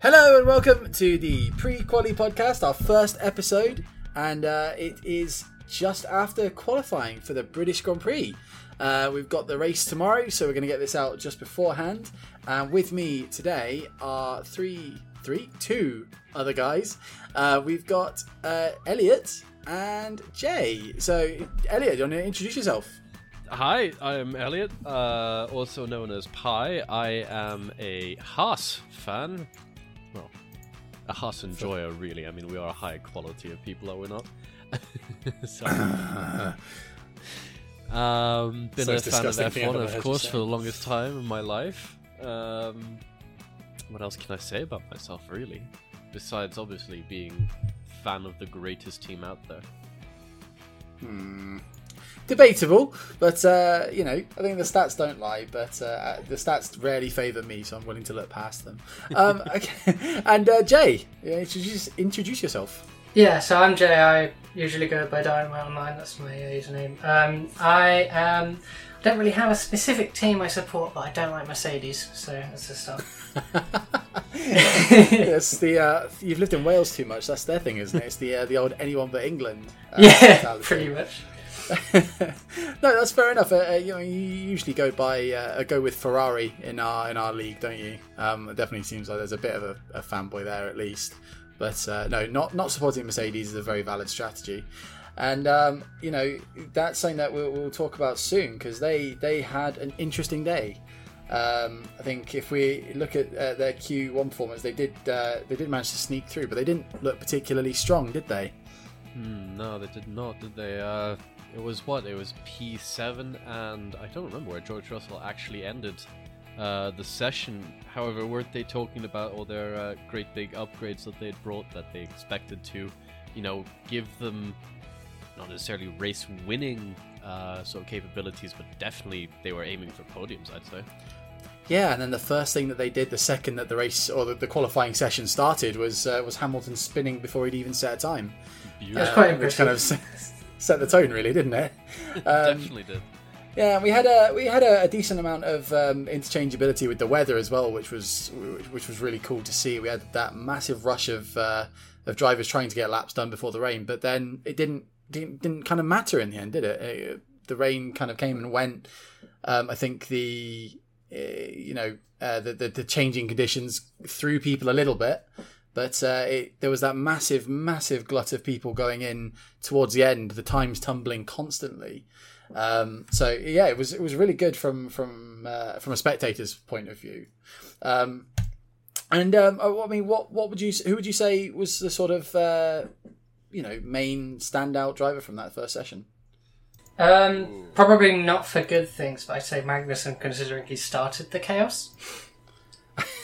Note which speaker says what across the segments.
Speaker 1: Hello and welcome to the pre-quali podcast, our first episode, and uh, it is just after qualifying for the British Grand Prix. Uh, we've got the race tomorrow, so we're going to get this out just beforehand. And with me today are three, three, two other guys. Uh, we've got uh, Elliot and Jay. So, Elliot, do you want to introduce yourself?
Speaker 2: Hi, I'm Elliot, uh, also known as Pi. I am a Haas fan. Well, a Haas enjoyer, really. I mean, we are a high quality of people, are we not? so, um, been
Speaker 1: So
Speaker 2: a fan of
Speaker 1: disgusting
Speaker 2: F1, of course, for the longest time in my life. Um, what else can I say about myself, really? Besides, obviously, being fan of the greatest team out there.
Speaker 1: Debatable, but uh, you know, I think the stats don't lie. But uh, the stats rarely favour me, so I'm willing to look past them. Um, okay. And uh, Jay, introduce, introduce yourself.
Speaker 3: Yeah, so I'm Jay. I usually go by Dynamite Online. That's my uh, username. Um, I um, don't really have a specific team I support, but I don't like Mercedes, so that's a start.
Speaker 1: It's the uh, you've lived in Wales too much. That's their thing, isn't it? It's the uh, the old anyone but England. Uh,
Speaker 3: yeah,
Speaker 1: mentality.
Speaker 3: pretty much.
Speaker 1: no, that's fair enough. Uh, uh, you know, you usually go by uh, go with Ferrari in our in our league, don't you? Um, it definitely seems like there's a bit of a, a fanboy there at least. But uh, no, not not supporting Mercedes is a very valid strategy, and um, you know that's something that we'll, we'll talk about soon because they they had an interesting day. Um, I think if we look at uh, their Q1 performance, they did uh, they did manage to sneak through, but they didn't look particularly strong, did they?
Speaker 2: Hmm, no, they did not, did they? Uh, it was what? It was P7, and I don't remember where George Russell actually ended uh, the session. However, weren't they talking about all their uh, great big upgrades that they'd brought that they expected to, you know, give them not necessarily race winning uh, sort of capabilities, but definitely they were aiming for podiums, I'd say.
Speaker 1: Yeah, and then the first thing that they did the second that the race or the, the qualifying session started was uh, was Hamilton spinning before he'd even set a time.
Speaker 3: That's quite
Speaker 1: which kind of
Speaker 3: impressive.
Speaker 1: s- set the tone, really, didn't it? Um,
Speaker 2: definitely did.
Speaker 1: yeah, we had a we had a, a decent amount of um, interchangeability with the weather as well, which was which was really cool to see. We had that massive rush of uh, of drivers trying to get laps done before the rain, but then it didn't didn't, didn't kind of matter in the end, did it? Uh, the rain kind of came and went. Um, I think the uh, you know uh, the, the the changing conditions threw people a little bit, but uh, it, there was that massive massive glut of people going in towards the end. The times tumbling constantly. Um, so yeah, it was it was really good from from uh, from a spectator's point of view. Um, and um, I mean, what what would you who would you say was the sort of uh, you know main standout driver from that first session?
Speaker 3: Um, probably not for good things, but I'd say Magnussen, considering he started the chaos.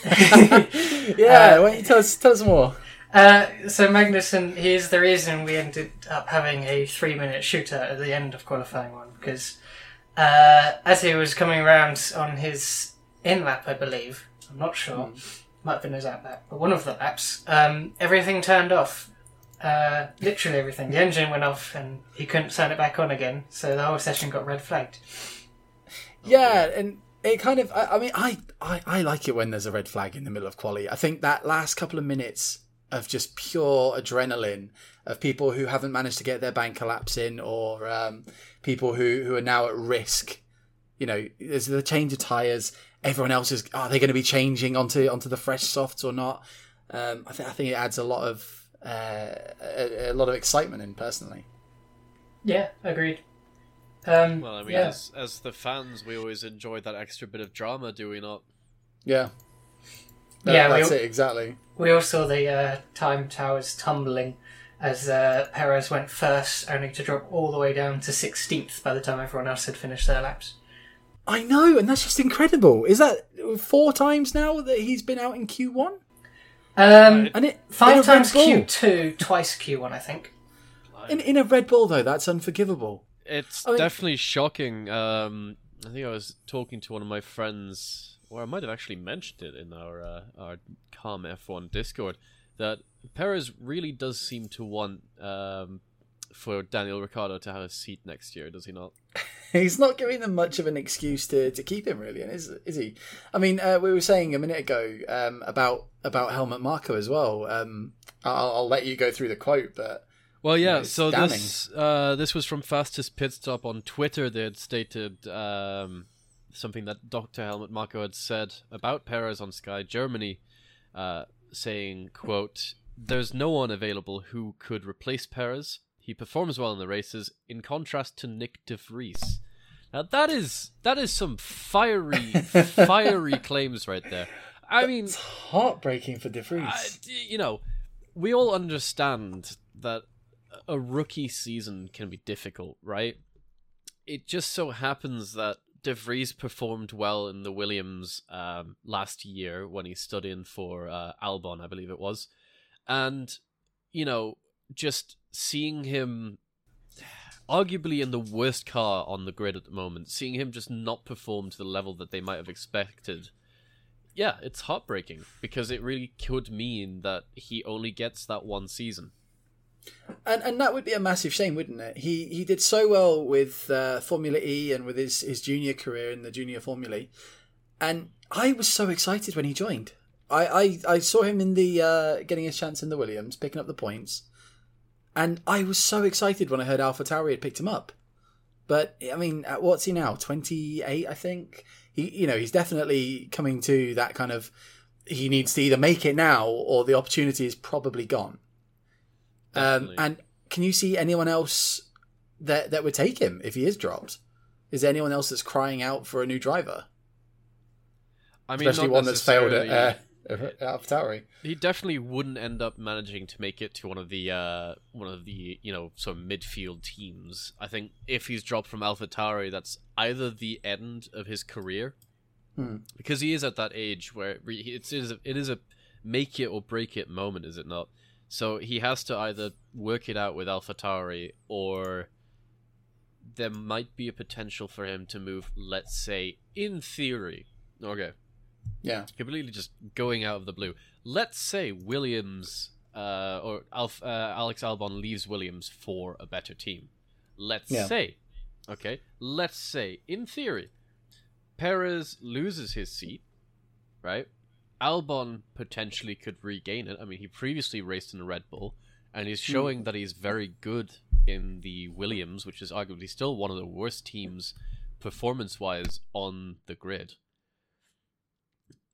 Speaker 1: Yeah, why don't you tell us tell us more?
Speaker 3: Uh, so Magnussen, he is the reason we ended up having a three-minute shooter at the end of qualifying one because uh, as he was coming around on his in lap, I believe, I'm not sure, might have been his out lap, but one of the laps, um, everything turned off. Uh, literally everything. The engine went off, and he couldn't turn it back on again. So the whole session got red flagged.
Speaker 1: Yeah, and it kind of I, I mean I, I I like it when there's a red flag in the middle of quali. I think that last couple of minutes of just pure adrenaline of people who haven't managed to get their banker laps in or um, people who who are now at risk. You know, there's the change of tires. Everyone else is are they going to be changing onto onto the fresh softs or not? Um, I think I think it adds a lot of uh, a, a lot of excitement in personally.
Speaker 3: Yeah, agreed. Um,
Speaker 2: Well, I mean,
Speaker 3: yeah.
Speaker 2: as, as the fans, we always enjoy that extra bit of drama, do we not?
Speaker 1: Yeah, That-
Speaker 3: Yeah, we-
Speaker 1: that's it exactly.
Speaker 3: We all saw the uh, time towers tumbling as uh, Perez went first, only to drop all the way down to 16th by the time everyone else had finished their laps.
Speaker 1: I know, and that's just incredible. Is that four times now that he's been out in Q1?
Speaker 3: Um,
Speaker 1: And it
Speaker 3: five times Q2, twice Q1, I think.
Speaker 1: In, in a Red Bull though, that's unforgivable.
Speaker 2: It's
Speaker 1: I mean-
Speaker 2: definitely shocking. Um, I think I was talking to one of my friends, or I might have actually mentioned it in our uh, our Calm F1 Discord, that Perez really does seem to want um, for Daniel Ricciardo to have a seat next year, does he not?
Speaker 1: he's not giving them much of an excuse to, to keep him, really, is is he? I mean, uh, we were saying a minute ago um, about about Helmut Marko as well. Um, I'll, I'll, let you go through the quote, but
Speaker 2: well, yeah. so damning. this uh, this was from Fastest Pit Stop on Twitter. They had stated um, something that Dr. Helmut Marko had said about Perez on Sky Germany, uh, saying, "quote There's no one available who could replace Perez." He performs well in the races, in contrast to Nick de Vries. Now that is that is some fiery, fiery claims right there. I mean,
Speaker 1: it's heartbreaking for de Vries.
Speaker 2: Uh, you know, we all understand that a rookie season can be difficult, right? It just so happens that De Vries performed well in the Williams um, last year when he stood in for uh, Albon, I believe it was, and you know, just seeing him arguably in the worst car on the grid at the moment, seeing him just not perform to the level that they might have expected. Yeah, it's heartbreaking because it really could mean that he only gets that one season.
Speaker 1: And and that would be a massive shame, wouldn't it? He he did so well with uh, Formula E and with his, his junior career in the junior Formula, and I was so excited when he joined. I, I, I saw him in the uh, getting his chance in the Williams, picking up the points, and I was so excited when I heard Alpha Tauri had picked him up. But I mean, what's he now? Twenty eight, I think. He, you know, he's definitely coming to that kind of. He needs to either make it now or the opportunity is probably gone. Um, and can you see anyone else that that would take him if he is dropped? Is there anyone else that's crying out for a new driver?
Speaker 2: I mean,
Speaker 1: especially one that's failed at uh, AlphaTauri.
Speaker 2: He definitely wouldn't end up managing to make it to one of the uh, one of the you know sort of midfield teams. I think if he's dropped from AlphaTauri, that's either the end of his career,
Speaker 1: hmm.
Speaker 2: because he is at that age where it's it is it is a make it or break it moment, is it not? So he has to either work it out with AlphaTauri or there might be a potential for him to move. Let's say, in theory, okay,
Speaker 1: yeah.
Speaker 2: Completely just going out of the blue. Let's say Williams uh, or Alf, uh, Alex Albon leaves Williams for a better team. Let's yeah. say, okay, let's say, in theory, Perez loses his seat, right? Albon potentially could regain it. I mean, he previously raced in a Red Bull, and he's hmm. showing mm. that he's very good in the Williams, which is arguably still one of the worst teams performance wise on the grid.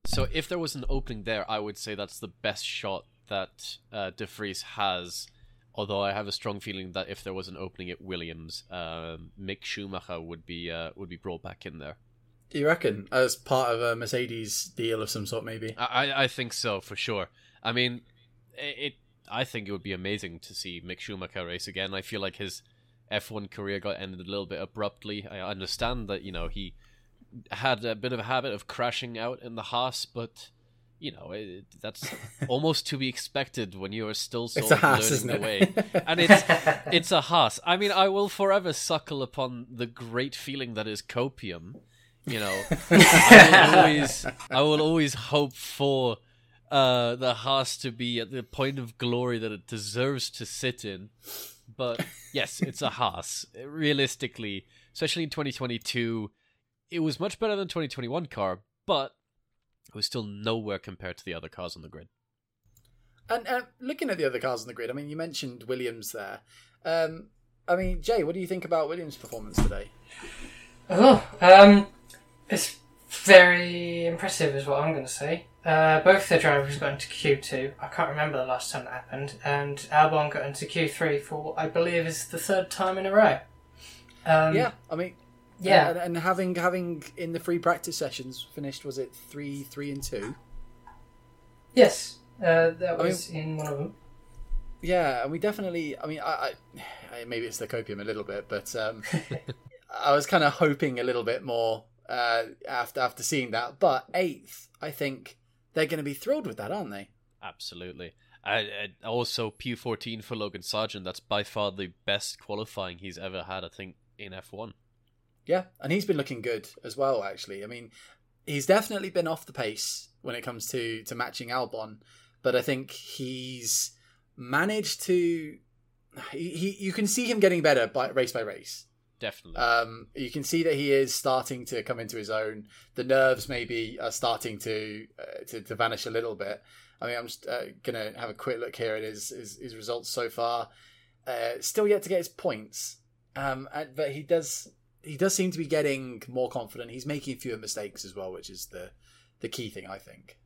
Speaker 2: So if there was an opening there, I would say that's the best shot that uh, De Vries has. Although I have a strong feeling that if there was an opening at Williams, um, Mick Schumacher would be uh, would be brought back in there.
Speaker 1: Do you reckon as part of a Mercedes deal of some sort, maybe?
Speaker 2: I I think so for sure. I mean, it. I think it would be amazing to see Mick Schumacher race again. I feel like his F1 career got ended a little bit abruptly. I understand that you know he had a bit of a habit of crashing out in the Haas, but you know it, that's almost to be expected when you are still sort of learning the way. and it's it's a Haas. I mean, I will forever suckle upon the great feeling that is copium. You know, I will always I will always hope for uh, the Haas to be at the point of glory that it deserves to sit in. But yes, it's a Haas. Realistically, especially in 2022 it was much better than 2021 car, but it was still nowhere compared to the other cars on the grid.
Speaker 1: And uh, looking at the other cars on the grid, I mean, you mentioned Williams there. Um, I mean, Jay, what do you think about Williams' performance today?
Speaker 3: Oh, um, it's very impressive, is what I'm going to say. Uh, both the drivers got into Q2. I can't remember the last time that happened, and Albon got into Q3 for I believe is the third time in a row.
Speaker 1: Um, yeah, I mean,
Speaker 3: yeah,
Speaker 1: and, and, having having in the free practice sessions finished was it three three and two?
Speaker 3: Yes, uh, that was I mean, in one of them.
Speaker 1: Yeah, and we definitely. I mean, I, I maybe it's the copium a little bit, but um, I was kind of hoping a little bit more uh, after after seeing that. But eighth, I think they're going to be thrilled with that, aren't they?
Speaker 2: Absolutely. I, I, also P14 for Logan Sargeant. That's by far the best qualifying he's ever had. I think in F1.
Speaker 1: Yeah, and he's been looking good as well. Actually, I mean, he's definitely been off the pace when it comes to to matching Albon, but I think he's managed to. He, he you can see him getting better by race by race.
Speaker 2: Definitely.
Speaker 1: Um, you can see that he is starting to come into his own. The nerves maybe are starting to uh, to, to vanish a little bit. I mean, I'm just uh, gonna have a quick look here at his his, his results so far. Uh, still yet to get his points, um, but he does he does seem to be getting more confident. He's making fewer mistakes as well, which is the the key thing, I think.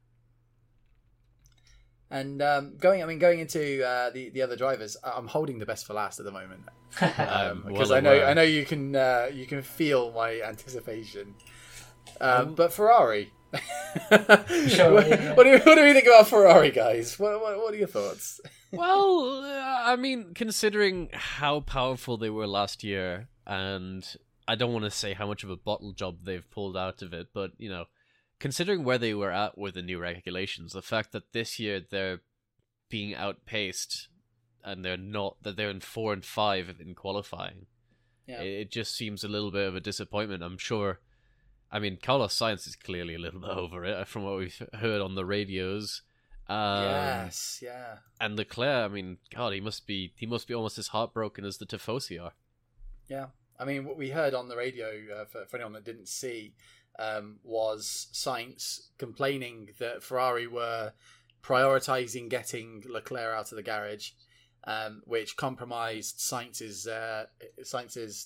Speaker 1: And um, going, I mean, going into uh, the the other drivers, I'm holding the best for last at the moment
Speaker 2: I'm
Speaker 1: because
Speaker 2: well
Speaker 1: I know
Speaker 2: aware.
Speaker 1: I know you can uh, you can feel my anticipation. Um,
Speaker 2: Um,
Speaker 1: but Ferrari,
Speaker 3: Sure,
Speaker 1: what,
Speaker 3: yeah.
Speaker 1: what do you, what do we think about Ferrari, guys? What, what, what are your thoughts?
Speaker 2: well, uh, I mean, considering how powerful they were last year, and I don't want to say how much of a bottle job they've pulled out of it, but you know, considering where they were at with the new regulations, the fact that this year they're being outpaced and they're not that they're in four and five in qualifying,
Speaker 1: Yeah.
Speaker 2: it, it just seems a little bit of a disappointment. I'm sure. I mean, Carlos Sainz is clearly a little bit over it from what we've heard on the radios. Um,
Speaker 1: yes, yeah.
Speaker 2: and Leclerc, I mean, God, he must be he must be almost as heartbroken as the Tifosi are.
Speaker 1: Yeah, I mean, what we heard on the radio uh, for, for anyone that didn't see um, was Sainz complaining that Ferrari were prioritizing getting Leclerc out of the garage, um, which compromised Sainz's uh,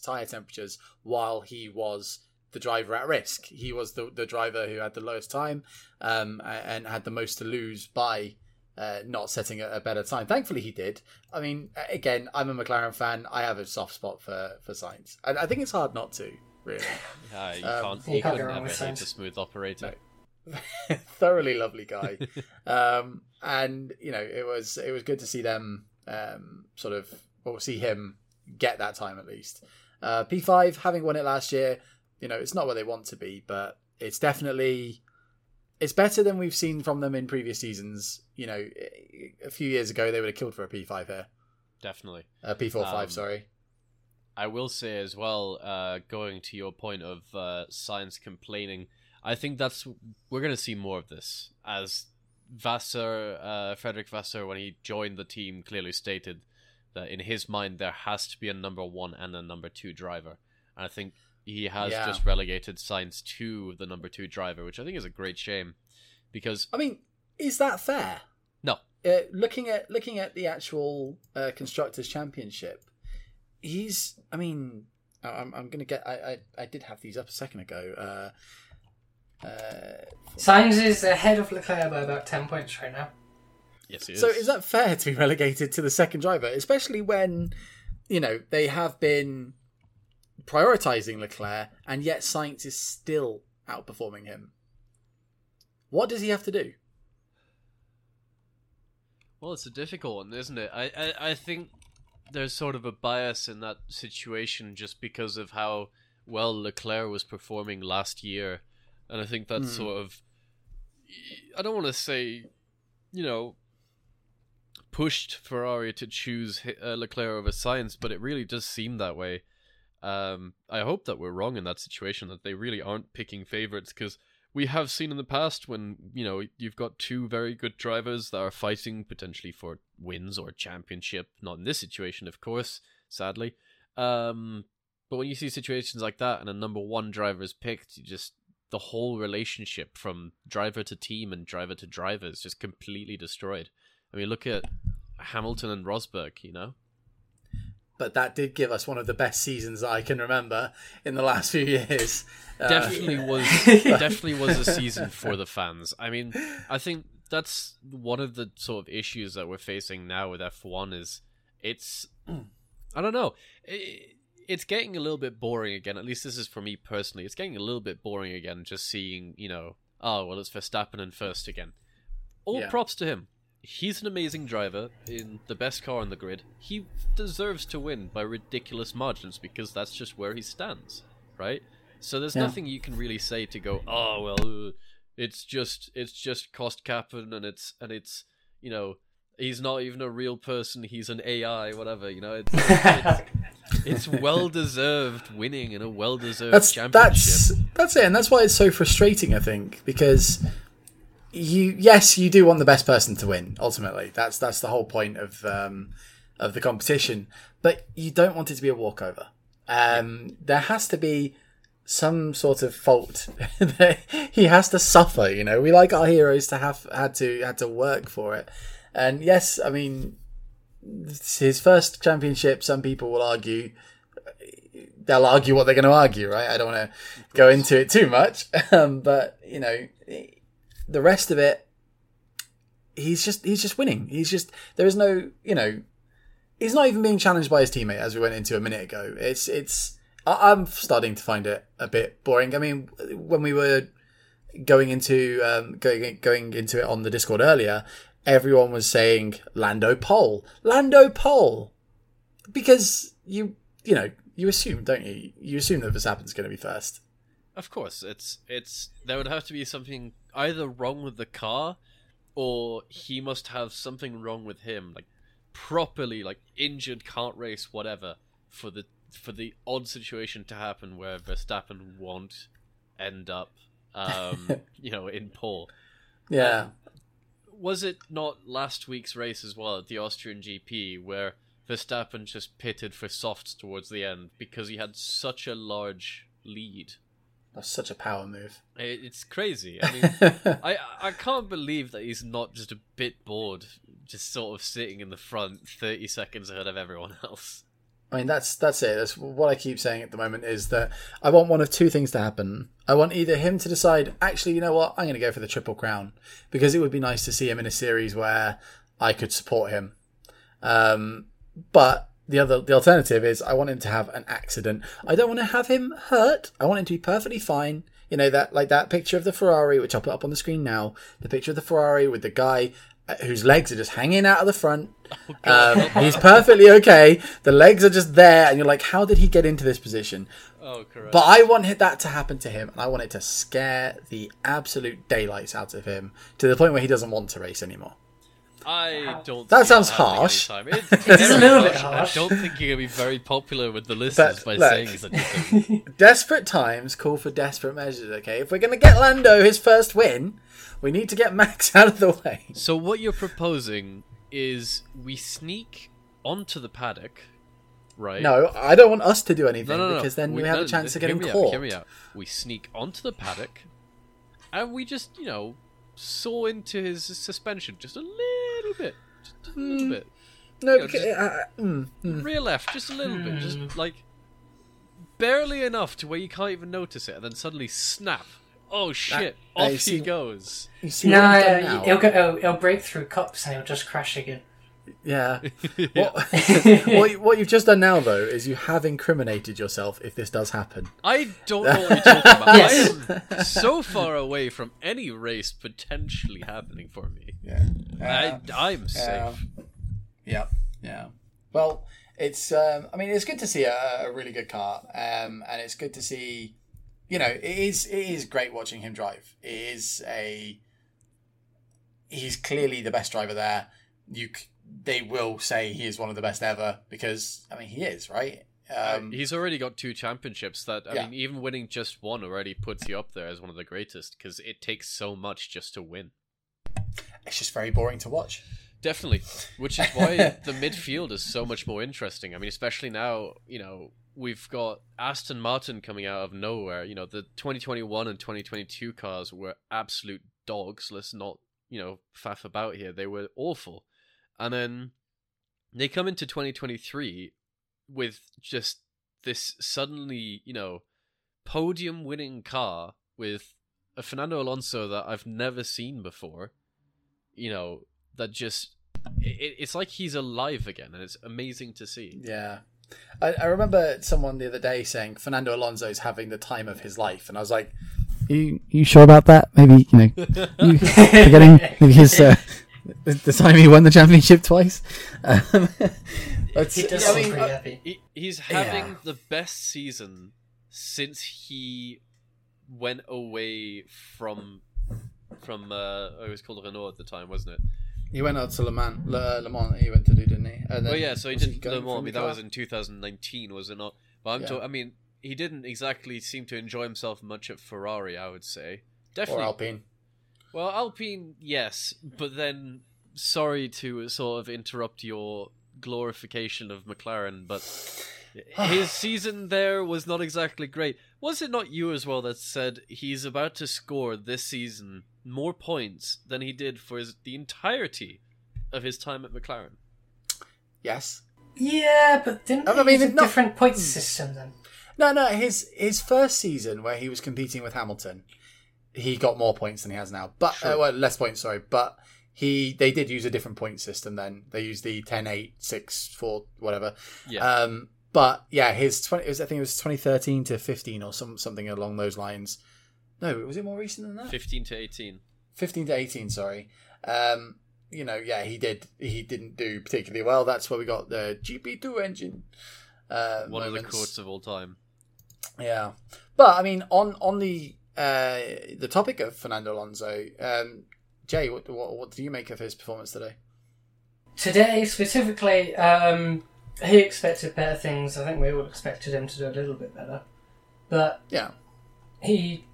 Speaker 1: tire temperatures while he was the driver at risk. He was the the driver who had the lowest time um, and had the most to lose by uh, not setting a, better time. Thankfully, he did. I mean, again, I'm a McLaren fan. I have a soft spot for for Sainz, and I think it's hard not to. Really,
Speaker 2: Uh, you
Speaker 1: Um,
Speaker 2: can't
Speaker 3: you
Speaker 2: you couldn't
Speaker 3: wrong
Speaker 2: ever
Speaker 3: with
Speaker 2: hate a smooth operator.
Speaker 1: thoroughly lovely guy. um, and you know, it was it was good to see them um, sort of or see him get that time at least. Uh, P5 having won it last year, you know, it's not where they want to be, but it's definitely it's better than we've seen from them in previous seasons. You know, a few years ago they would have killed for a P5 here,
Speaker 2: Definitely.
Speaker 1: uh, P4
Speaker 2: Um,
Speaker 1: five. Sorry.
Speaker 2: I will say as well, uh, going to your point of uh, Sainz complaining, I think that's we're going to see more of this as Vasseur, uh, Frédéric Vasseur, when he joined the team, clearly stated that in his mind there has to be a number one and a number two driver, and I think he has
Speaker 1: Yeah.
Speaker 2: just relegated Sainz to the number two driver, which I think is a great shame because
Speaker 1: I mean, is that fair?
Speaker 2: no,
Speaker 1: uh, looking at looking at the actual uh, constructors championship he's i mean I- i'm, I'm gonna get I, I i did have these up a second ago uh uh,
Speaker 3: Sainz is ahead of Leclerc by about 10 points right now.
Speaker 2: yes, he is.
Speaker 1: so is that fair to be relegated to the second driver especially when you know they have been prioritizing leclerc and yet Sainz is still outperforming him what does he have to do
Speaker 2: Well, it's a difficult one, isn't it? I, I, I think there's sort of a bias in that situation just because of how well Leclerc was performing last year. And I think that's
Speaker 1: Hmm.
Speaker 2: sort of. I don't want to say, you know, pushed Ferrari to choose uh, Leclerc over Sainz, but it really does seem that way. Um, I hope that we're wrong in that situation, that they really aren't picking favorites, because we have seen in the past when you know you've got two very good drivers that are fighting potentially for wins or championship. Not in this situation, of course, sadly. Um, but when you see situations like that and a number one driver is picked, you just the whole relationship from driver to team and driver to driver is just completely destroyed. I mean, look at Hamilton and Rosberg. You know,
Speaker 1: but that did give us one of the best seasons I can remember in the last few years. Uh,
Speaker 2: definitely was definitely was a season for the fans. I mean, I think that's one of the sort of issues that we're facing now with F1 is it's I don't know. It, it's getting a little bit boring again. At least this is for me personally. It's getting a little bit boring again just seeing, you know, oh, well, it's Verstappen in first again. All
Speaker 1: Yeah.
Speaker 2: props to him. He's an amazing driver in the best car on the grid. He deserves to win by ridiculous margins because that's just where he stands, right? So there's
Speaker 3: Yeah.
Speaker 2: nothing you can really say to go, oh well, it's just it's just cost capping and it's and it's you know he's not even a real person. He's an AI, whatever. You know, it's it's, it's well deserved winning and a well deserved championship.
Speaker 1: that's that's it, and that's why it's so frustrating. I think because you yes you do want the best person to win ultimately. That's that's the whole point of um, of the competition, but you don't want it to be a walkover. Um, there has to be some sort of fault he has to suffer. You know, we like our heroes to have had to had to work for it. And yes, I mean, his first championship. Some people will argue they'll argue what they're going to argue, right? I don't want to go into it too much, um, but you know, the rest of it, he's just he's just winning. He's just there is no you know, he's not even being challenged by his teammate as we went into a minute ago. It's it's I, I'm starting to find it a bit boring. I mean, when we were going into um, going going into it on the Discord earlier, everyone was saying Lando pole, Lando pole, because you you know you assume, don't you? You assume that Verstappen's going to be first.
Speaker 2: Of course, it's it's there would have to be something either wrong with the car, or he must have something wrong with him, like properly like injured, can't race, whatever, for the for the odd situation to happen where Verstappen won't end up, um, you know, in pole.
Speaker 1: Yeah.
Speaker 2: Um, was it not last week's race as well at the Austrian GP where Verstappen just pitted for softs towards the end because he had such a large lead?
Speaker 1: That's such a power move.
Speaker 2: It's crazy. I mean, I I can't believe that he's not just a bit bored, just sort of sitting in the front, thirty seconds ahead of everyone else.
Speaker 1: I mean, that's that's it. That's what I keep saying at the moment is that I want one of two things to happen. I want either him to decide, actually, you know what, I'm going to go for the triple crown because it would be nice to see him in a series where I could support him. Um, but the other, the alternative is I want him to have an accident. I don't want to have him hurt. I want him to be perfectly fine. You know that, like that picture of the Ferrari, which I'll put up on the screen now. The picture of the Ferrari with the guy uh, whose legs are just hanging out of the front. Um, he's perfectly okay. The legs are just there, and you're like, how did he get into this position?
Speaker 2: Oh, correct.
Speaker 1: But I want that to happen to him, and I want it to scare the absolute daylights out of him to the point where he doesn't want to race anymore.
Speaker 2: I don't.
Speaker 1: That
Speaker 2: see
Speaker 1: sounds harsh.
Speaker 2: anytime. It-
Speaker 3: It's a little bit harsh.
Speaker 2: I don't think you're gonna be very popular with the listeners
Speaker 1: But,
Speaker 2: by
Speaker 1: look.
Speaker 2: saying such a thing.
Speaker 1: Desperate times call for desperate measures. Okay, if we're gonna get Lando his first win, we need to get Max out of the way.
Speaker 2: So what you're proposing is we sneak onto the paddock, right?
Speaker 1: No, I don't want us to do anything
Speaker 2: no, no, no.
Speaker 1: because then we, have
Speaker 2: no,
Speaker 1: a chance of
Speaker 2: hear
Speaker 1: getting caught.
Speaker 2: Out, hear me out. We sneak onto the paddock, and we just, you know, saw into his suspension just a little bit, just a little
Speaker 1: Hmm.
Speaker 2: bit.
Speaker 1: No,
Speaker 2: You know,
Speaker 1: because, uh, mm, mm.
Speaker 2: rear left, just a little bit,
Speaker 3: Hmm.
Speaker 2: just like barely enough to where you can't even notice it, and then suddenly snap. Oh shit!
Speaker 1: Uh,
Speaker 2: Off
Speaker 1: you see-
Speaker 2: he goes.
Speaker 1: You see
Speaker 3: No,
Speaker 1: what he's done now?
Speaker 3: he'll go. He'll, he'll break through cops and he'll just crash again.
Speaker 1: Yeah.
Speaker 2: Yeah.
Speaker 1: What, what, you- what you've just done now, though, is you have incriminated yourself if this does happen.
Speaker 2: I don't know what you're talking about.
Speaker 3: Yes.
Speaker 2: I am so far away from any race potentially happening for me.
Speaker 1: Yeah.
Speaker 2: I, I'm safe.
Speaker 1: Yeah. Yeah. Well, it's. Um, I mean, it's good to see a, a really good car, um, and it's good to see. You know, it is. It is great watching him drive. It is a. He's clearly the best driver there. You. They will say he is one of the best ever because I mean he is right. Um,
Speaker 2: He's already got two championships that, I
Speaker 1: Yeah.
Speaker 2: mean, even winning just one already puts you up there as one of the greatest because it takes so much just to win.
Speaker 1: it's just very boring to watch.
Speaker 2: Definitely. Which is why the midfield is so much more interesting. I mean, especially now, you know, we've got Aston Martin coming out of nowhere. You know, the 2021 and 2022 cars were absolute dogs. Let's not, you know, faff about here. They were awful. And then they come into 2023 with just this suddenly, you know, podium winning car with a Fernando Alonso that I've never seen before. You know, that just it, it's like he's alive again and it's amazing to see.
Speaker 1: Yeah. I, I remember someone the other day saying Fernando Alonso's having the time of his life, and I was like, "You you sure about that? Maybe you know you forgetting maybe his uh, the, the time he won the championship twice." Um, but,
Speaker 3: He does
Speaker 1: I mean,
Speaker 3: pretty
Speaker 1: uh,
Speaker 3: happy.
Speaker 2: He, he's having
Speaker 1: Yeah.
Speaker 2: the best season since he went away from from uh oh, it was called Renault at the time, wasn't it?
Speaker 1: he went out to Le Mans. Le, Le Mans he went to do, didn't he? And then
Speaker 2: Oh yeah, so he did
Speaker 1: going
Speaker 2: Le Mans. I mean, that was in 2019, was it not? But I'm
Speaker 1: Yeah.
Speaker 2: to- I mean, he didn't exactly seem to enjoy himself much at Ferrari. I would say
Speaker 1: or
Speaker 2: definitely.
Speaker 1: Alpine.
Speaker 2: Well, Alpine, yes, but then sorry to sort of interrupt your glorification of McLaren, but His season there was not exactly great. Was it not you as well that said he's about to score this season more points than he did for his, the entirety of his time at McLaren?
Speaker 1: Yes.
Speaker 3: Yeah, but didn't
Speaker 1: I
Speaker 3: I
Speaker 1: mean,
Speaker 3: mean, a
Speaker 1: not-
Speaker 3: different point hmm. system then?
Speaker 1: No, no. His his first season where he was competing with Hamilton, he got more points than he has now. But uh, well, less points. Sorry, but he they did use a different point system. Then they used the 10, 8, 6, 4, whatever.
Speaker 2: Yeah.
Speaker 1: Um, but yeah, his twenty. It was, I think it was twenty thirteen to fifteen or some something along those lines. No, was it more recent than that?
Speaker 2: 15 to 18.
Speaker 1: 15 to 18 sorry um you know yeah he did he didn't do particularly well that's where we got the gp2 engine uh
Speaker 2: One of the courts of all time.
Speaker 1: yeah but i mean on on the uh the topic of fernando alonso um jay what what, what do you make of his performance today
Speaker 3: Today, specifically, um, he expected better things. I think we all expected him to do a little bit better. But
Speaker 1: yeah
Speaker 3: he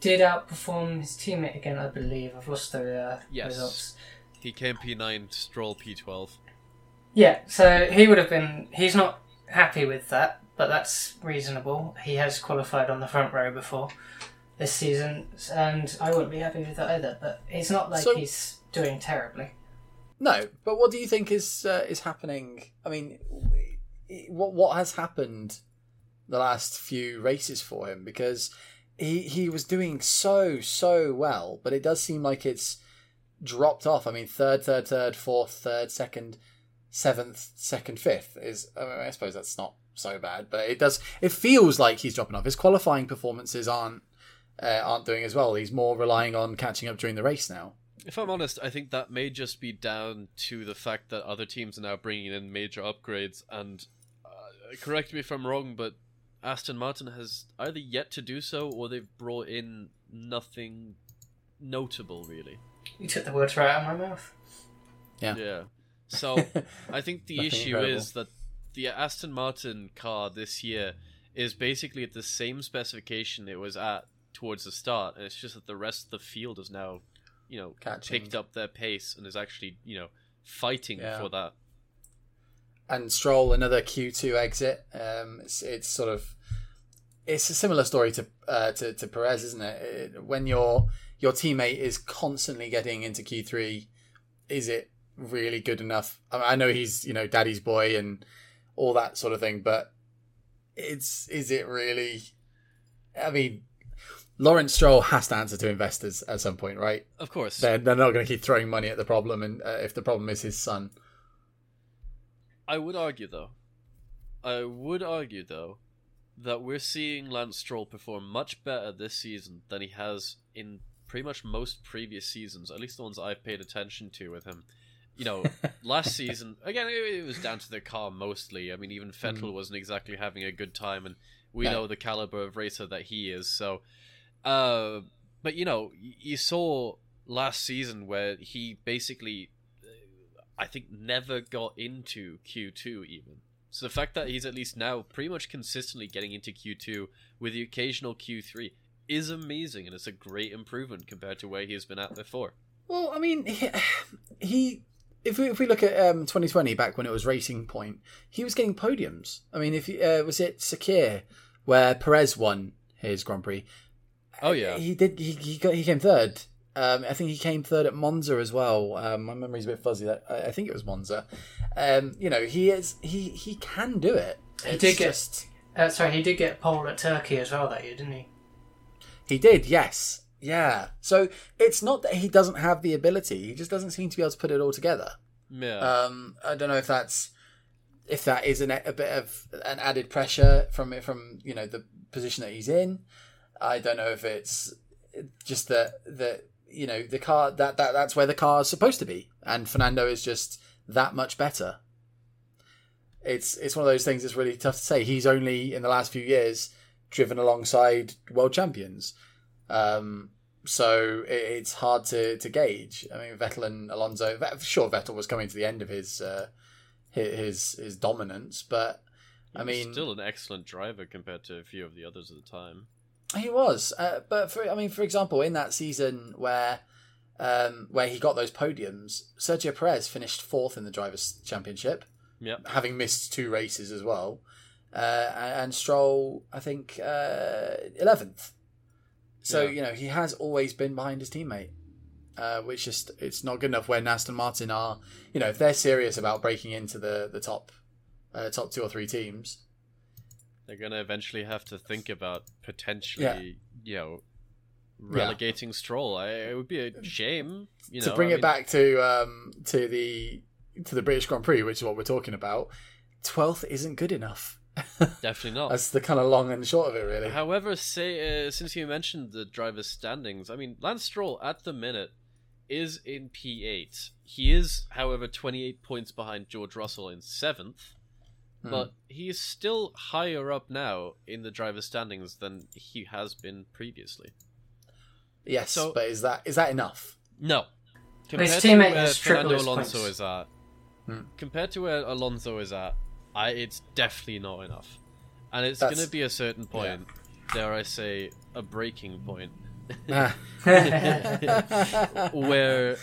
Speaker 3: did outperform his teammate again, I believe. I've lost the uh,
Speaker 2: Yes.
Speaker 3: results.
Speaker 2: He came P9, Stroll P12.
Speaker 3: Yeah, so he would have been. He's not happy with that, but that's reasonable. He has qualified on the front row before this season, and I wouldn't be happy with that either. But it's not like
Speaker 1: So-
Speaker 3: he's doing terribly.
Speaker 1: no but what do you think is uh, is happening i mean what what has happened the last few races for him because he he was doing so so well, but it does seem like it's dropped off. I mean, third, third, third, fourth, third, second, seventh, second, fifth is. I, mean, I suppose that's not so bad, but it does. It feels like he's dropping off. His qualifying performances aren't uh, aren't doing as well. He's more relying on catching up during the race now.
Speaker 2: If I'm honest, I think that may just be down to the fact that other teams are now bringing in major upgrades. And uh, correct me if I'm wrong, but Aston Martin has either yet to do so or they've brought in nothing notable, really.
Speaker 3: You took the words right out of my mouth.
Speaker 1: Yeah.
Speaker 2: Yeah. So I think the issue
Speaker 1: incredible.
Speaker 2: is that the Aston Martin car this year is basically at the same specification it was at towards the start, and it's just that the rest of the field is now, you know,
Speaker 1: Catching.
Speaker 2: picked up their pace and is actually, you know, fighting
Speaker 1: Yeah.
Speaker 2: for that.
Speaker 1: and Stroll another Q2 exit. Um, it's, it's sort of it's a similar story to uh, to, to Perez, isn't it? It- When your your teammate is constantly getting into Q3, is it really good enough? I, mean, I know he's you know daddy's boy and all that sort of thing, but it's is it really? I mean, Lawrence Stroll has to answer to investors at some point, right?
Speaker 2: Of course.
Speaker 1: They're, they're not going to keep throwing money at the problem, and uh, if the problem is his son,
Speaker 2: I would argue, though, I would argue, though, that we're seeing Lance Stroll perform much better this season than he has in pretty much most previous seasons, at least the ones I've paid attention to with him. You know, last season, again, it, was down to the car mostly. I mean, even Vettel wasn't exactly having a good time, and we
Speaker 1: No.
Speaker 2: know the caliber of racer that he is. So, uh, but you know, you saw last season where he basically I think never got into Q2 even. So the fact that he's at least now pretty much consistently getting into Q2 with the occasional Q3 is amazing and it's a great improvement compared to where he has been at before.
Speaker 1: Well, I mean, he, he if we if we look at um, 2020 back when it was Racing Point, he was getting podiums. I mean, if uh, was it Sakhir where Perez won his Grand Prix?
Speaker 2: Oh yeah.
Speaker 1: he did. He he, got, he came third. Um, I think he came third at Monza as well. Um, my memory's a bit fuzzy. That I, I think it was Monza. Um, you know, he is he he can do it.
Speaker 3: He
Speaker 1: It's
Speaker 3: did get-
Speaker 1: just
Speaker 3: Uh, sorry, he did get pole at Turkey as well that year, didn't he?
Speaker 1: He did, yes. Yeah. So it's not that he doesn't have the ability, he just doesn't seem to be able to put it all together.
Speaker 2: Yeah.
Speaker 1: Um, I don't know if that's if that is an, a bit of an added pressure from it from you know the position that he's in. I don't know if it's just that that you know the car that that that's where the car is supposed to be, and Fernando is just that much better. It's it's one of those things that's really tough to say. He's only in the last few years driven alongside world champions. Um, so it, it's hard to, to gauge. I mean, Vettel and Alonso. Sure, Vettel was coming to the end of his uh, his his, dominance, but I
Speaker 2: He was
Speaker 1: mean,
Speaker 2: still an excellent driver compared to a few of the others at the time.
Speaker 1: He was. Uh, but for I mean, for example, in that season where um, where he got those podiums, Sergio Perez finished fourth in the drivers' championship,
Speaker 2: Yep.
Speaker 1: having missed two races as well. uh, and Stroll, I think, uh, eleventh. so
Speaker 2: Yeah.
Speaker 1: you know he has always been behind his teammate, uh, which just it's not good enough when Aston Martin are, you know, if they're serious about breaking into the the top, uh, top two or three teams.
Speaker 2: They're gonna eventually have to think about potentially, you know, relegating Stroll. I, it would be a shame, you know.
Speaker 1: to bring
Speaker 2: I
Speaker 1: it
Speaker 2: mean,
Speaker 1: back to um, to the to the British Grand Prix, which is what we're talking about, twelfth isn't good enough.
Speaker 2: Definitely not.
Speaker 1: That's the kind of long and short of it, really.
Speaker 2: However, say uh, since you mentioned the drivers' standings, I mean Lance Stroll at the minute is in P8. He is, however, 28 points behind George Russell in seventh,
Speaker 1: Hmm.
Speaker 2: but he is still higher up now in the drivers' standings than he has been previously.
Speaker 1: Yes,
Speaker 2: So-
Speaker 1: but is that is that enough?
Speaker 2: No,
Speaker 3: his
Speaker 2: compared to
Speaker 3: teammate
Speaker 2: where
Speaker 3: has
Speaker 2: Fernando Alonso
Speaker 3: points.
Speaker 2: is at,
Speaker 1: Hmm.
Speaker 2: compared to where Alonso is at, I, it's definitely not enough, and it's going to be a certain point. Dare I say, a breaking point.
Speaker 1: Ah.
Speaker 2: where uh,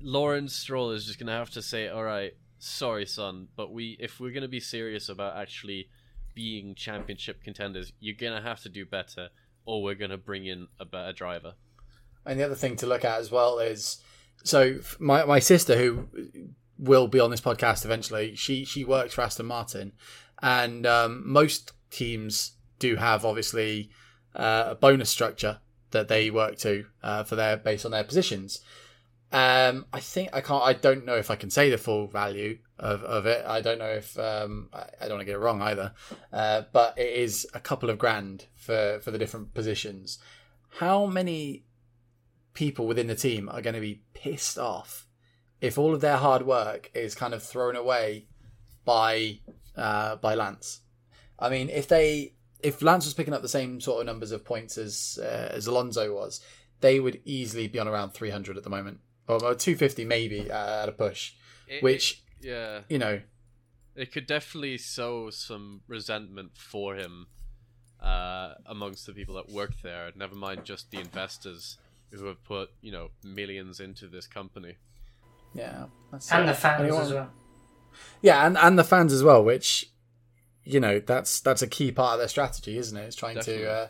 Speaker 2: Lawrence Stroll is just gonna have to say, "All right, sorry, son, but we if we're gonna be serious about actually being championship contenders, you're gonna have to do better, or we're gonna bring in a better driver."
Speaker 1: And the other thing to look at as well is so my my sister who will be on this podcast eventually. She she works for Aston Martin, and um, most teams do have obviously uh, a bonus structure that they work to uh, for their based on their positions. Um, I think I can't. I don't know if I can say the full value of, of it. I don't know if um, I, I don't want to get it wrong either. Uh, but it is a couple of grand for for the different positions. How many people within the team are going to be pissed off if all of their hard work is kind of thrown away by uh, by Lance. I mean, if they if Lance was picking up the same sort of numbers of points as uh, as Alonso was, they would easily be on around 300 at the moment, or 250 maybe uh, at a push.
Speaker 2: It-
Speaker 1: Which
Speaker 2: it- yeah,
Speaker 1: you know,
Speaker 2: it could definitely sow some resentment for him uh, amongst the people that work there. Never mind just the investors who have put you know millions into this company.
Speaker 1: yeah, that's
Speaker 3: and
Speaker 1: it.
Speaker 3: the fans
Speaker 1: Anyone-
Speaker 3: as well.
Speaker 1: Yeah, and and the fans as well, which you know that's that's a key part of their strategy, isn't it? It's trying
Speaker 2: Definitely.
Speaker 1: to uh,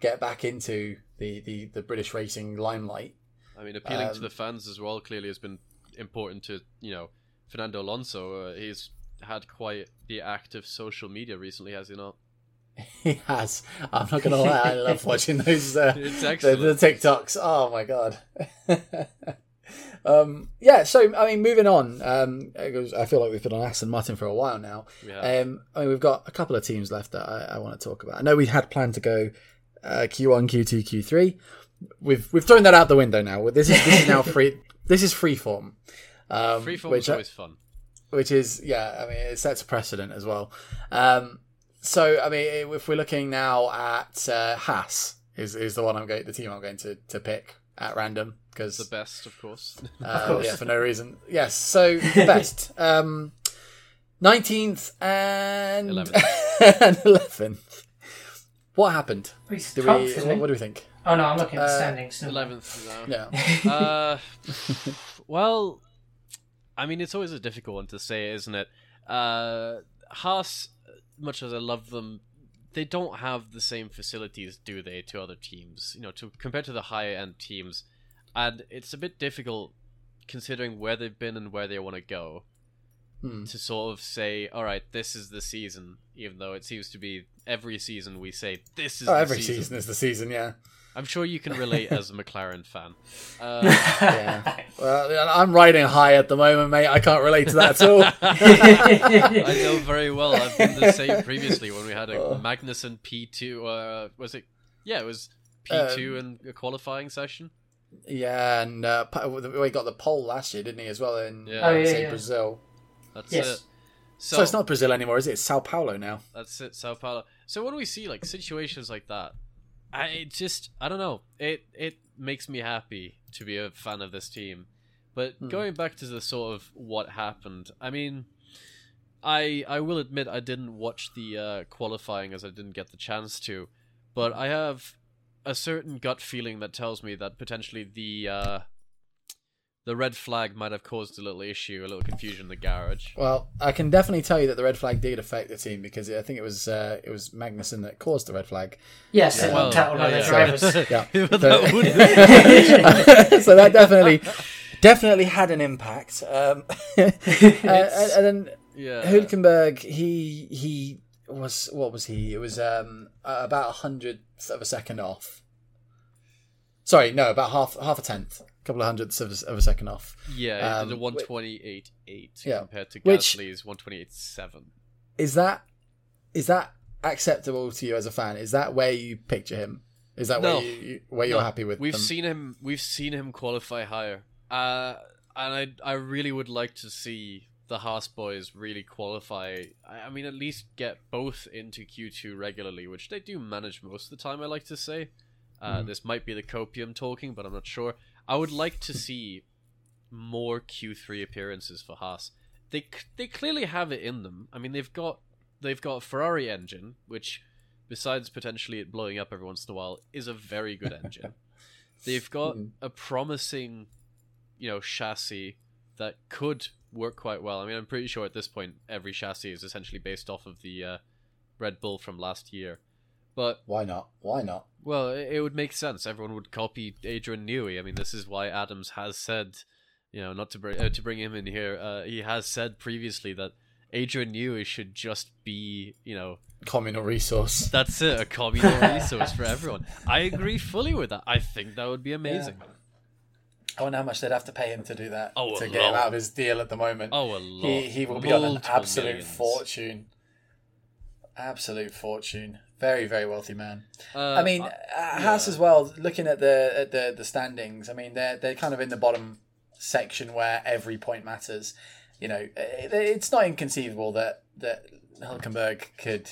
Speaker 1: get back into the, the the British racing limelight.
Speaker 2: I mean, appealing to
Speaker 1: Um,
Speaker 2: the fans as well clearly has been important to you know Fernando Alonso. Uh, he's had quite the active social media recently, has he not?
Speaker 1: He has. I'm not gonna lie. I love watching those uh, the, the TikToks. Oh my god. um, yeah. So I mean, moving on. Um, I feel like we've been on Aston Martin for a while now.
Speaker 2: Have.
Speaker 1: Um, I mean, we've got a couple of teams left that I, I want to talk about. I know we had planned to go uh, Q1, Q2, Q3. We've we've thrown that out the window now. This is this is now free. This is free form. Um,
Speaker 2: Freeform
Speaker 1: which
Speaker 2: is always fun.
Speaker 1: which is yeah i mean it sets a precedent as well um so i mean if we're looking now at uh haas is is the one i'm going the team i'm going to to pick at random because
Speaker 2: The best, of course.
Speaker 1: uh,
Speaker 3: course.
Speaker 1: yeah for no reason yes so the best um 19th and
Speaker 2: 11th.
Speaker 1: and 11th what happened
Speaker 3: He's
Speaker 1: do we
Speaker 3: isn't
Speaker 1: what, what do we think
Speaker 3: Oh no, I'm looking at the
Speaker 1: Uh,
Speaker 3: standings.
Speaker 2: Eleventh now.
Speaker 1: yeah
Speaker 2: uh, well, I mean, it's always a difficult one to say, isn't it? Uh, Haas, much as I love them, they don't have the same facilities, do they, to other teams? You know, to compared to the higher end teams, and it's a bit difficult considering where they've been and where they want to go
Speaker 1: Hmm.
Speaker 2: to sort of say, all right, this is the season, even though it seems to be every season we say this is
Speaker 1: oh
Speaker 2: the
Speaker 1: every
Speaker 2: season.
Speaker 1: season is the season yeah
Speaker 2: I'm sure you can relate as a McLaren fan. Uh,
Speaker 1: yeah well i'm riding high at the moment mate i can't relate to that at all
Speaker 2: I know very well. I've been the same previously when we had a
Speaker 1: Oh.
Speaker 2: Magnussen P2. Uh, was it? Yeah, it was P2
Speaker 1: Um,
Speaker 2: in a qualifying session.
Speaker 1: Yeah, and uh, we got the pole last year, didn't he, as well in
Speaker 2: Yeah.
Speaker 3: Oh, yeah,
Speaker 1: say
Speaker 3: yeah.
Speaker 1: Brazil.
Speaker 2: That's
Speaker 3: Yes.
Speaker 2: it.
Speaker 1: So,
Speaker 2: So,
Speaker 1: it's not Brazil anymore, is it? It's Sao Paulo now.
Speaker 2: that's it, Sao Paulo. So when we see like situations like that, I it just I don't know. It it makes me happy to be a fan of this team. But
Speaker 1: Hmm.
Speaker 2: going back to the sort of what happened, I mean, I I will admit I didn't watch the uh, qualifying as I didn't get the chance to, but I have a certain gut feeling that tells me that potentially the uh, the red flag might have caused a little issue, a little confusion in the garage.
Speaker 1: Well, I can definitely tell you that the red flag did affect the team because I think it was uh, it was Magnussen that caused the red flag.
Speaker 3: Yes, it
Speaker 2: Well,
Speaker 3: tackled
Speaker 2: yeah,
Speaker 3: other
Speaker 2: yeah.
Speaker 3: drivers.
Speaker 1: Yeah,
Speaker 2: But
Speaker 1: So-
Speaker 2: that
Speaker 1: so that definitely definitely had an impact. Um, uh, and, and then
Speaker 2: yeah.
Speaker 1: Hülkenberg, he he was what was he? It was um, about a hundredth of a second off. Sorry, no, about half half a tenth, a couple of hundredths of, a- of a second off.
Speaker 2: Yeah, it
Speaker 1: Um,
Speaker 2: did a 128.8
Speaker 1: Yeah.
Speaker 2: compared to Gasly's 128.7.
Speaker 1: Is that is that acceptable to you as a fan? Is that where you picture him? Is that
Speaker 2: No.
Speaker 1: where you where you're
Speaker 2: No,
Speaker 1: happy with?
Speaker 2: We've
Speaker 1: them?
Speaker 2: seen him. We've seen him qualify higher, uh, and I I really would like to see the Haas boys really qualify. I, I mean, at least get both into Q two regularly, which they do manage most of the time. I like to say. Uh,
Speaker 1: Mm.
Speaker 2: This might be the copium talking, but I'm not sure. I would like to see more Q3 appearances for Haas. They they clearly have it in them. I mean, they've got they've got a Ferrari engine, which besides potentially it blowing up every once in a while, is a very good engine. They've got
Speaker 1: Mhm.
Speaker 2: a promising, you know, chassis that could work quite well. I mean, I'm pretty sure at this point every chassis is essentially based off of the uh, Red Bull from last year. But
Speaker 1: Why not? Why not?
Speaker 2: well, it, it would make sense. Everyone would copy Adrian Newey. I mean, this is why Adams has said, you know, not to bring uh, to bring him in here. Uh, he has said previously that Adrian Newey should just be, you know,
Speaker 1: Communal resource.
Speaker 2: that's it, a communal resource for everyone. I agree fully with that. I think that would be amazing.
Speaker 1: I wonder how much they'd have to pay him to do that
Speaker 2: Oh,
Speaker 1: to get him out of his deal at the moment.
Speaker 2: Oh, a lot.
Speaker 1: he he will be on an absolute
Speaker 2: millions.
Speaker 1: fortune. Absolute fortune. Very very wealthy man.
Speaker 2: Uh,
Speaker 1: I mean,
Speaker 2: uh,
Speaker 1: uh, Haas as well. Looking at the at the the standings, I mean they're they're kind of in the bottom section where every point matters. You know, it, it's not inconceivable that that Hulkenberg could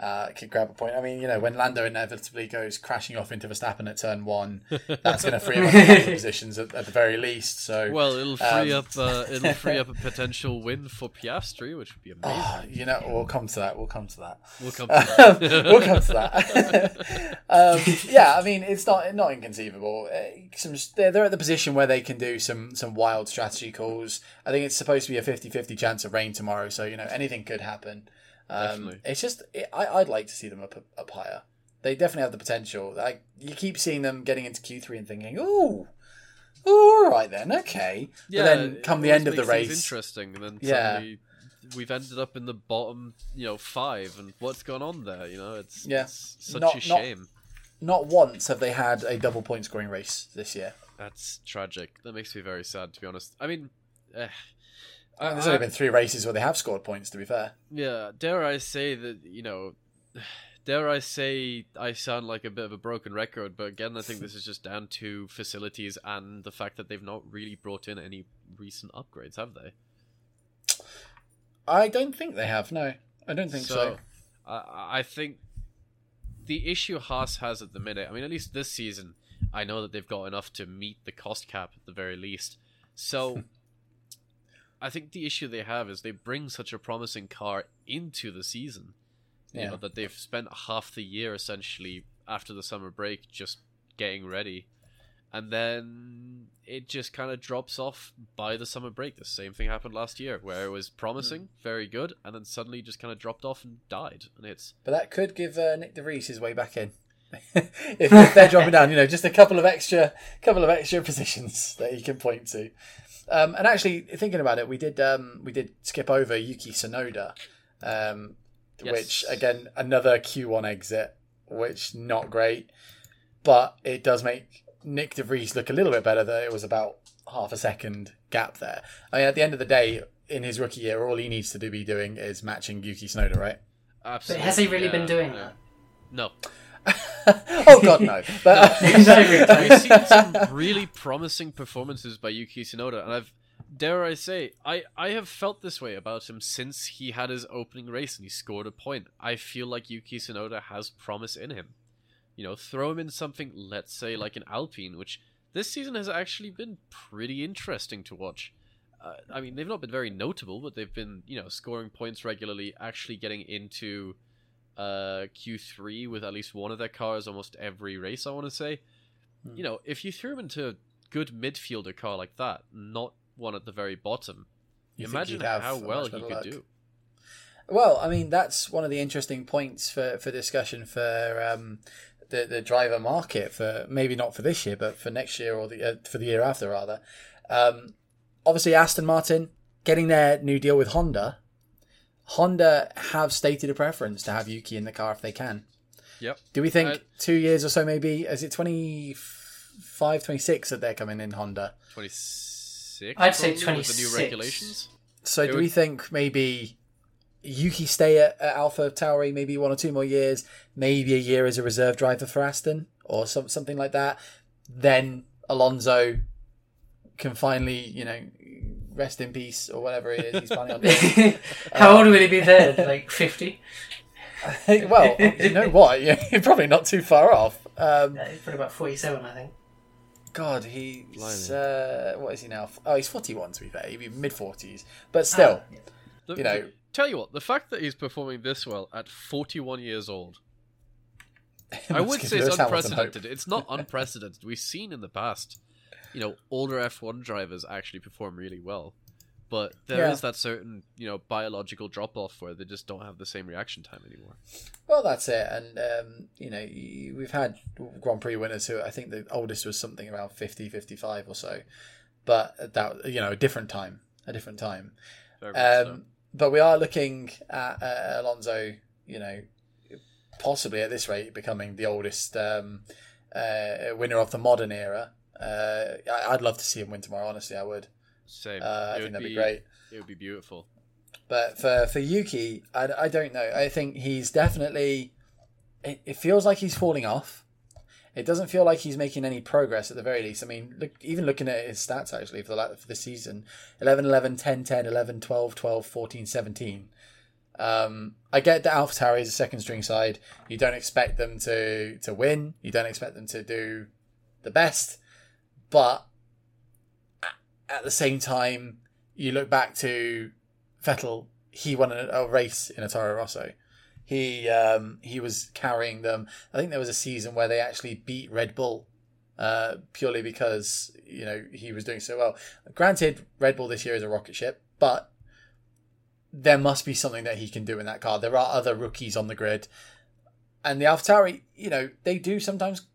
Speaker 1: uh, could grab a point. I mean, you know, when Lando inevitably goes crashing off into Verstappen at turn one, that's going to free up a couple of positions at, at the very least. So,
Speaker 2: well, it'll free
Speaker 1: um,
Speaker 2: up uh, it'll free up a potential win for Piastri, which would be amazing.
Speaker 1: oh, you know, we'll come to that. We'll come to that.
Speaker 2: we'll come. To that.
Speaker 1: we'll come to that. um, yeah, I mean, it's not not inconceivable. Uh, Some, they're, they're at the position where they can do some some wild strategy calls. I think it's supposed to be a 50-50 chance of rain tomorrow, so you know anything could happen. Um, it's just it, I, I'd like to see them up up higher. They definitely have the potential. Like you keep seeing them getting into Q three and thinking, oh, ooh, all right then, okay."
Speaker 2: yeah,
Speaker 1: but then come the end of the race,
Speaker 2: interesting, and then
Speaker 1: Yeah.
Speaker 2: suddenly we've ended up in the bottom, you know, five, and what's gone on there? You know, it's,
Speaker 1: Yeah.
Speaker 2: it's such
Speaker 1: Not-
Speaker 2: a
Speaker 1: not-
Speaker 2: shame.
Speaker 1: not once have they had a double point scoring race this year.
Speaker 2: That's tragic. That makes me very sad, to be honest. I mean, eh,
Speaker 1: Uh, There's
Speaker 2: I-
Speaker 1: only been three races where they have scored points. To be fair,
Speaker 2: Yeah, dare I say that, you know, dare I say I sound like a bit of a broken record, but again, I think this is just down to facilities and the fact that they've not really brought in any recent upgrades, have they?
Speaker 1: I don't think they have. No, I don't think so.
Speaker 2: I I think the issue Haas has at the minute, I mean, at least this season, I know that they've got enough to meet the cost cap at the very least. So I think the issue they have is they bring such a promising car into the season. You
Speaker 1: Yeah.
Speaker 2: know, that they've spent half the year essentially after the summer break just getting ready. And then it just kind of drops off by the summer break. The same thing happened last year, where it was promising, very good, and then suddenly just kind of dropped off and died. And it's
Speaker 1: But that could give uh, Nick DeVries his way back in. if, if they're dropping down, you know, just a couple of extra, couple of extra positions that he can point to. Um, and actually, thinking about it, we did um, we did skip over Yuki Tsunoda, um,
Speaker 2: Yes.
Speaker 1: which again another Q1 exit, which not great, but it does make Nick DeVries look a little bit better. That it was about half a second gap there. I mean, at the end of the day, in his rookie year, all he needs to do be doing is matching Yuki Tsunoda, right?
Speaker 3: But
Speaker 2: absolutely.
Speaker 3: has he really
Speaker 2: yeah,
Speaker 3: been doing that?
Speaker 2: No.
Speaker 1: oh God, no! But
Speaker 3: Not every time.
Speaker 2: We've seen some really promising performances by Yuki Tsunoda, and I've dare I say, I, I have felt this way about him since he had his opening race and he scored a point. I feel like Yuki Tsunoda has promise in him. You know, throw him in something, let's say, like an Alpine, which this season has actually been pretty interesting to watch. Uh, I mean, they've not been very notable, but they've been, you know, scoring points regularly, actually getting into uh, Q3 with at least one of their cars almost every race, I want to say. You know, if you threw him into a good midfielder car like that, not one at the very bottom,
Speaker 1: You
Speaker 2: imagine how well he could
Speaker 1: luck.
Speaker 2: do.
Speaker 1: Well, I mean, that's one of the interesting points for, for discussion for um, the the driver market for maybe not for this year, but for next year or the uh, for the year after rather. Um, obviously, Aston Martin getting their new deal with Honda. Honda have stated a preference to have Yuki in the car if they can.
Speaker 2: Yep.
Speaker 1: Do we think
Speaker 2: Uh,
Speaker 1: two years or so, maybe? Is it 25, 26 that they're coming in Honda?
Speaker 2: 26?
Speaker 3: I'd say
Speaker 2: probably, With the new
Speaker 3: 26.
Speaker 2: regulations?
Speaker 1: So
Speaker 2: It
Speaker 1: do
Speaker 2: would-
Speaker 1: we think maybe Yuki stay at, at Alpha Tauri maybe one or two more years, maybe a year as a reserve driver for Aston or some, something like that? Then Alonso can finally, you know, rest in peace or whatever it is he's planning on doing.
Speaker 3: How old will he be then? Like 50?
Speaker 1: well, you know what? Yeah, You're probably not too far off. Um,
Speaker 3: Yeah, he's probably about 47, I think.
Speaker 1: God, he's uh, what is he now? Oh, he's forty-one. To be fair, he'd be mid forties, but still,
Speaker 3: Ah, yeah.
Speaker 1: You know-
Speaker 2: tell you what, the fact that he's performing this well at 41 years old, I would say it's
Speaker 1: Lewis Hamilton hope.
Speaker 2: unprecedented. It's not unprecedented. We've seen in the past, you know, older F1 drivers actually perform really well. But there is
Speaker 1: Yeah.
Speaker 2: that certain, you know, biological drop off where they just don't have the same reaction time anymore.
Speaker 1: Well, that's it, and um, you know we've had Grand Prix winners who I think the oldest was something around 50, 55 or so, but that you know a different time, a different time.
Speaker 2: Much so.
Speaker 1: Um, but we are looking at uh, Alonso, you know, possibly at this rate becoming the oldest um, uh, winner of the modern era. Uh, I'd love to see him win tomorrow. Honestly, I would.
Speaker 2: Same.
Speaker 1: Uh, I think that'd be great.
Speaker 2: It would be beautiful.
Speaker 1: But for for Yuki, I, I don't know. I think he's definitely. It, it feels like he's falling off. It doesn't feel like he's making any progress at the very least. I mean, look, even looking at his stats actually for the for the season 11 11 10 10 11 12 12 14 17. Um, I get that AlphaTauri is a second string side. You don't expect them to to win. You don't expect them to do the best, but at the same time, you look back to Vettel. He won a, a race in a Toro Rosso. He um, he was carrying them. I think there was a season where they actually beat Red Bull uh, purely because you know he was doing so well. Granted, Red Bull this year is a rocket ship, but there must be something that he can do in that car. There are other rookies on the grid, and the AlphaTauri, you know, they do sometimes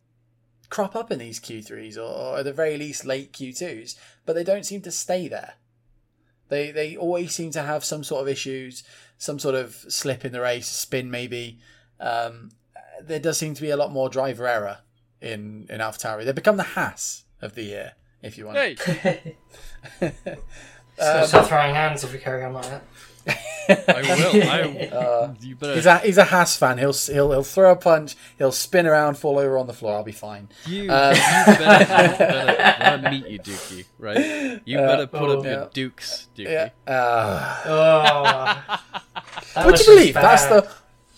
Speaker 1: crop up in these Q3s or, or at the very least late Q2s, but they don't seem to stay there. They they always seem to have some sort of issues, some sort of slip in the race, spin maybe. Um, there does seem to be a lot more driver error in in AlphaTauri. They've become the Haas of the year, if you want.
Speaker 2: Hey,
Speaker 3: So start throwing hands if we carry on like that.
Speaker 2: I will. I,
Speaker 1: Uh,
Speaker 2: you better.
Speaker 1: He's a he's a Haas fan. He'll he'll he'll throw a punch. He'll spin around, fall over on the floor. I'll be fine.
Speaker 2: You,
Speaker 1: Uh,
Speaker 2: you better, you better when I meet you, Dookie, right? You
Speaker 1: Uh,
Speaker 2: better put up
Speaker 3: oh,
Speaker 2: your dukes, Dookie.
Speaker 1: Yeah. Uh,
Speaker 3: Oh.
Speaker 1: Would you
Speaker 3: just
Speaker 1: believe that's the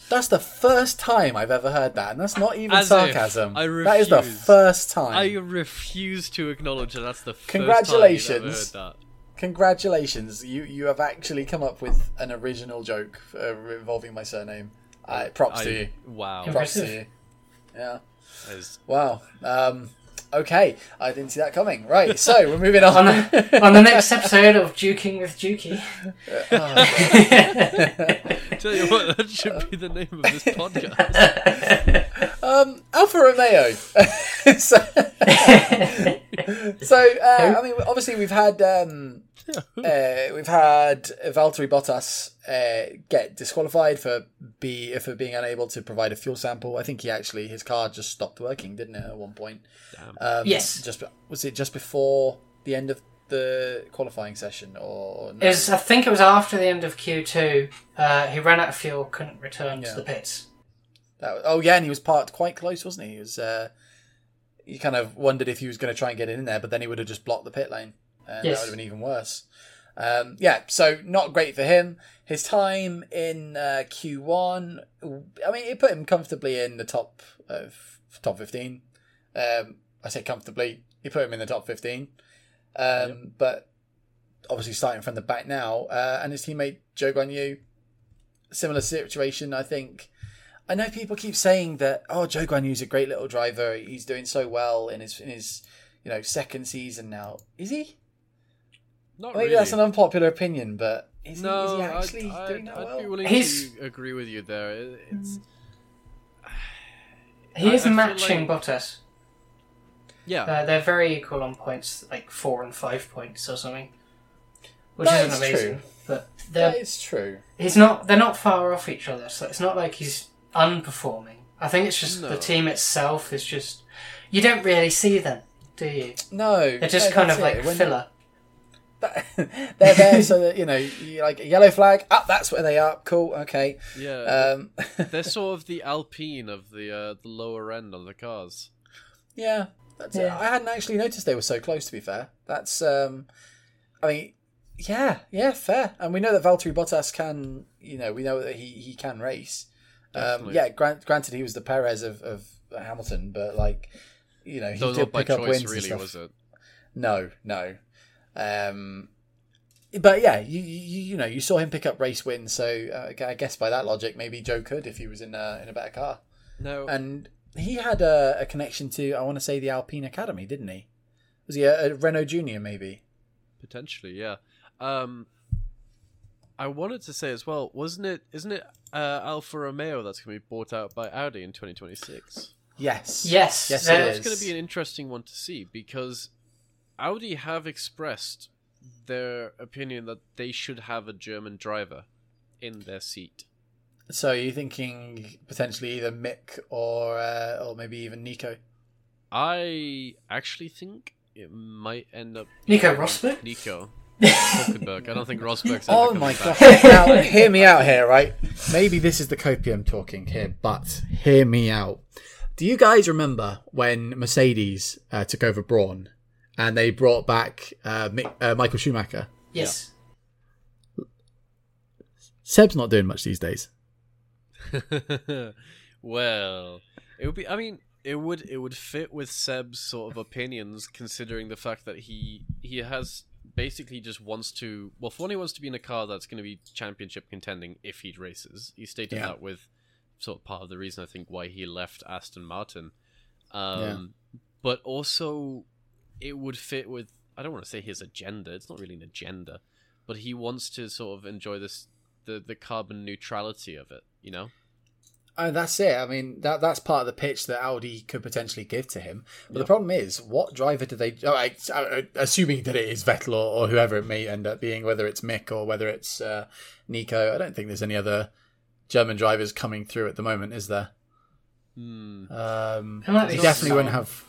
Speaker 1: that's the first time I've ever heard that, and that's not even
Speaker 2: As
Speaker 1: sarcasm.
Speaker 2: I
Speaker 1: that is the first time.
Speaker 2: I refuse to acknowledge that that's the first
Speaker 1: Congratulations.
Speaker 2: time you've ever heard that.
Speaker 1: Congratulations, you you have actually come up with an original joke uh, involving my surname. Uh, props to you.
Speaker 2: wow.
Speaker 1: Props to you. Yeah.
Speaker 2: That is-
Speaker 1: Wow. Um, okay, I didn't see that coming. Right, so we're moving on.
Speaker 3: on, the, on the next episode of Duking with Dukey.
Speaker 2: Tell you what, that should be the name of this podcast.
Speaker 1: Um, Alfa Romeo. so, so uh, I mean, obviously we've had um, uh, we've had Valtteri Bottas uh, get disqualified for be for being unable to provide a fuel sample. I think he actually his car just stopped working, didn't it, at one point?
Speaker 2: Damn.
Speaker 1: Um,
Speaker 3: Yes.
Speaker 1: Just was it just before the end of the qualifying session, or no?
Speaker 3: It was, I think it was after the end of Q2. Uh, he ran out of fuel, couldn't return
Speaker 1: Yeah.
Speaker 3: to the pits.
Speaker 1: That was- oh yeah, and he was parked quite close, wasn't he? He was. Uh, you kind of wondered if he was going to try and get in there, but then he would have just blocked the pit lane, and
Speaker 3: Yes.
Speaker 1: that would have been even worse. Um, yeah, so not great for him. His time in uh, Q1, I mean, it put him comfortably in the top of top fifteen. Um, I say comfortably, he put him in the top fifteen. Um, But obviously, starting from the back now, uh, and his teammate Zhou Guanyu, similar situation. I think. I know people keep saying that oh Zhou Guanyu's a great little driver. He's doing so well in his in his you know, second season now. Is he?
Speaker 2: Not
Speaker 1: Maybe
Speaker 2: really.
Speaker 1: that's an unpopular opinion, but is,
Speaker 2: no,
Speaker 1: he, is he actually
Speaker 2: I'd,
Speaker 1: doing
Speaker 2: I'd,
Speaker 1: that
Speaker 2: I'd
Speaker 1: well?
Speaker 2: be willing
Speaker 3: He's-
Speaker 2: to agree with you there. It- It's
Speaker 3: He
Speaker 2: I-
Speaker 3: is
Speaker 2: I feel
Speaker 3: matching
Speaker 2: like-
Speaker 3: Bottas.
Speaker 2: yeah,
Speaker 3: Uh, they're very equal on points, like four and five points or something, which
Speaker 1: That
Speaker 3: isn't
Speaker 1: is
Speaker 3: amazing.
Speaker 1: true.
Speaker 3: But
Speaker 1: That true.
Speaker 3: he's not. They're not far off each other. So it's not like he's unperforming. I think it's just
Speaker 2: No.
Speaker 3: the team itself is just. You don't really see them, do you?
Speaker 1: No,
Speaker 3: They're just
Speaker 1: no,
Speaker 3: kind of like
Speaker 1: it. When-
Speaker 3: filler.
Speaker 1: they're there so that you know, you like a yellow flag. Up, that's where they are. Cool, okay.
Speaker 2: yeah.
Speaker 1: Um,
Speaker 2: They're sort of the Alpine of the uh, the lower end of the cars.
Speaker 1: yeah, that's it. I hadn't actually noticed they were so close. To be fair, that's. um I mean, yeah, yeah, fair. And we know that Valtteri Bottas can. You know, we know that he he can race. Um, yeah, grant, granted, he was the Perez of, of Hamilton, but like, you know, he
Speaker 2: That
Speaker 1: did pick up
Speaker 2: choice,
Speaker 1: wins.
Speaker 2: really, was it?
Speaker 1: No, no. Um, but yeah, you, you you know you saw him pick up race wins, so uh, I guess by that logic, maybe Zhou could if he was in a in a better car.
Speaker 2: No,
Speaker 1: And he had a, a connection to I want to say the Alpine Academy, didn't he? Was he a, a Renault Junior maybe?
Speaker 2: potentially, yeah. Um, I wanted to say as well, wasn't it? Isn't it uh, Alfa Romeo that's going to be bought out by Audi in 2026?
Speaker 1: Yes.
Speaker 3: Yes,
Speaker 1: Yes,
Speaker 3: they're-
Speaker 1: it
Speaker 2: That's going to be an interesting one to see because Audi have expressed their opinion that they should have a German driver in their seat.
Speaker 1: So you're thinking potentially either Mick or uh, or maybe even Nico?
Speaker 2: I actually think it might end up
Speaker 3: Nico Rosberg?
Speaker 2: Nico Hulkenberg. I don't think Rosberg's ever
Speaker 1: Oh my
Speaker 2: back.
Speaker 1: god! now hear me out here, right? Maybe this is the copium talking here, but hear me out. Do you guys remember when Mercedes uh, took over Braun and they brought back uh, Mick, uh, Michael Schumacher?
Speaker 3: yes.
Speaker 1: Seb's not doing much these days.
Speaker 2: well, it would be. I mean, it would it would fit with Seb's sort of opinions, considering the fact that he he has basically just wants to. Well, for one, he wants to be in a car that's going to be championship contending if he races. He stated
Speaker 1: Yeah.
Speaker 2: that with sort of part of the reason I think why he left Aston Martin. Um, But also, it would fit with. I don't want to say his agenda. It's not really an agenda, but he wants to sort of enjoy this the the carbon neutrality of it. You know.
Speaker 1: Oh, that's it. I mean, that that's part of the pitch that Audi could potentially give to him. But the problem is, what driver do they? Oh, I, I- assuming that it is Vettel or, or whoever it may end up being, whether it's Mick or whether it's uh, Nico. I don't think there's any other German drivers coming through at the moment, is there?
Speaker 2: Hmm.
Speaker 1: Um,
Speaker 3: There
Speaker 1: they definitely
Speaker 3: some.
Speaker 1: won't have.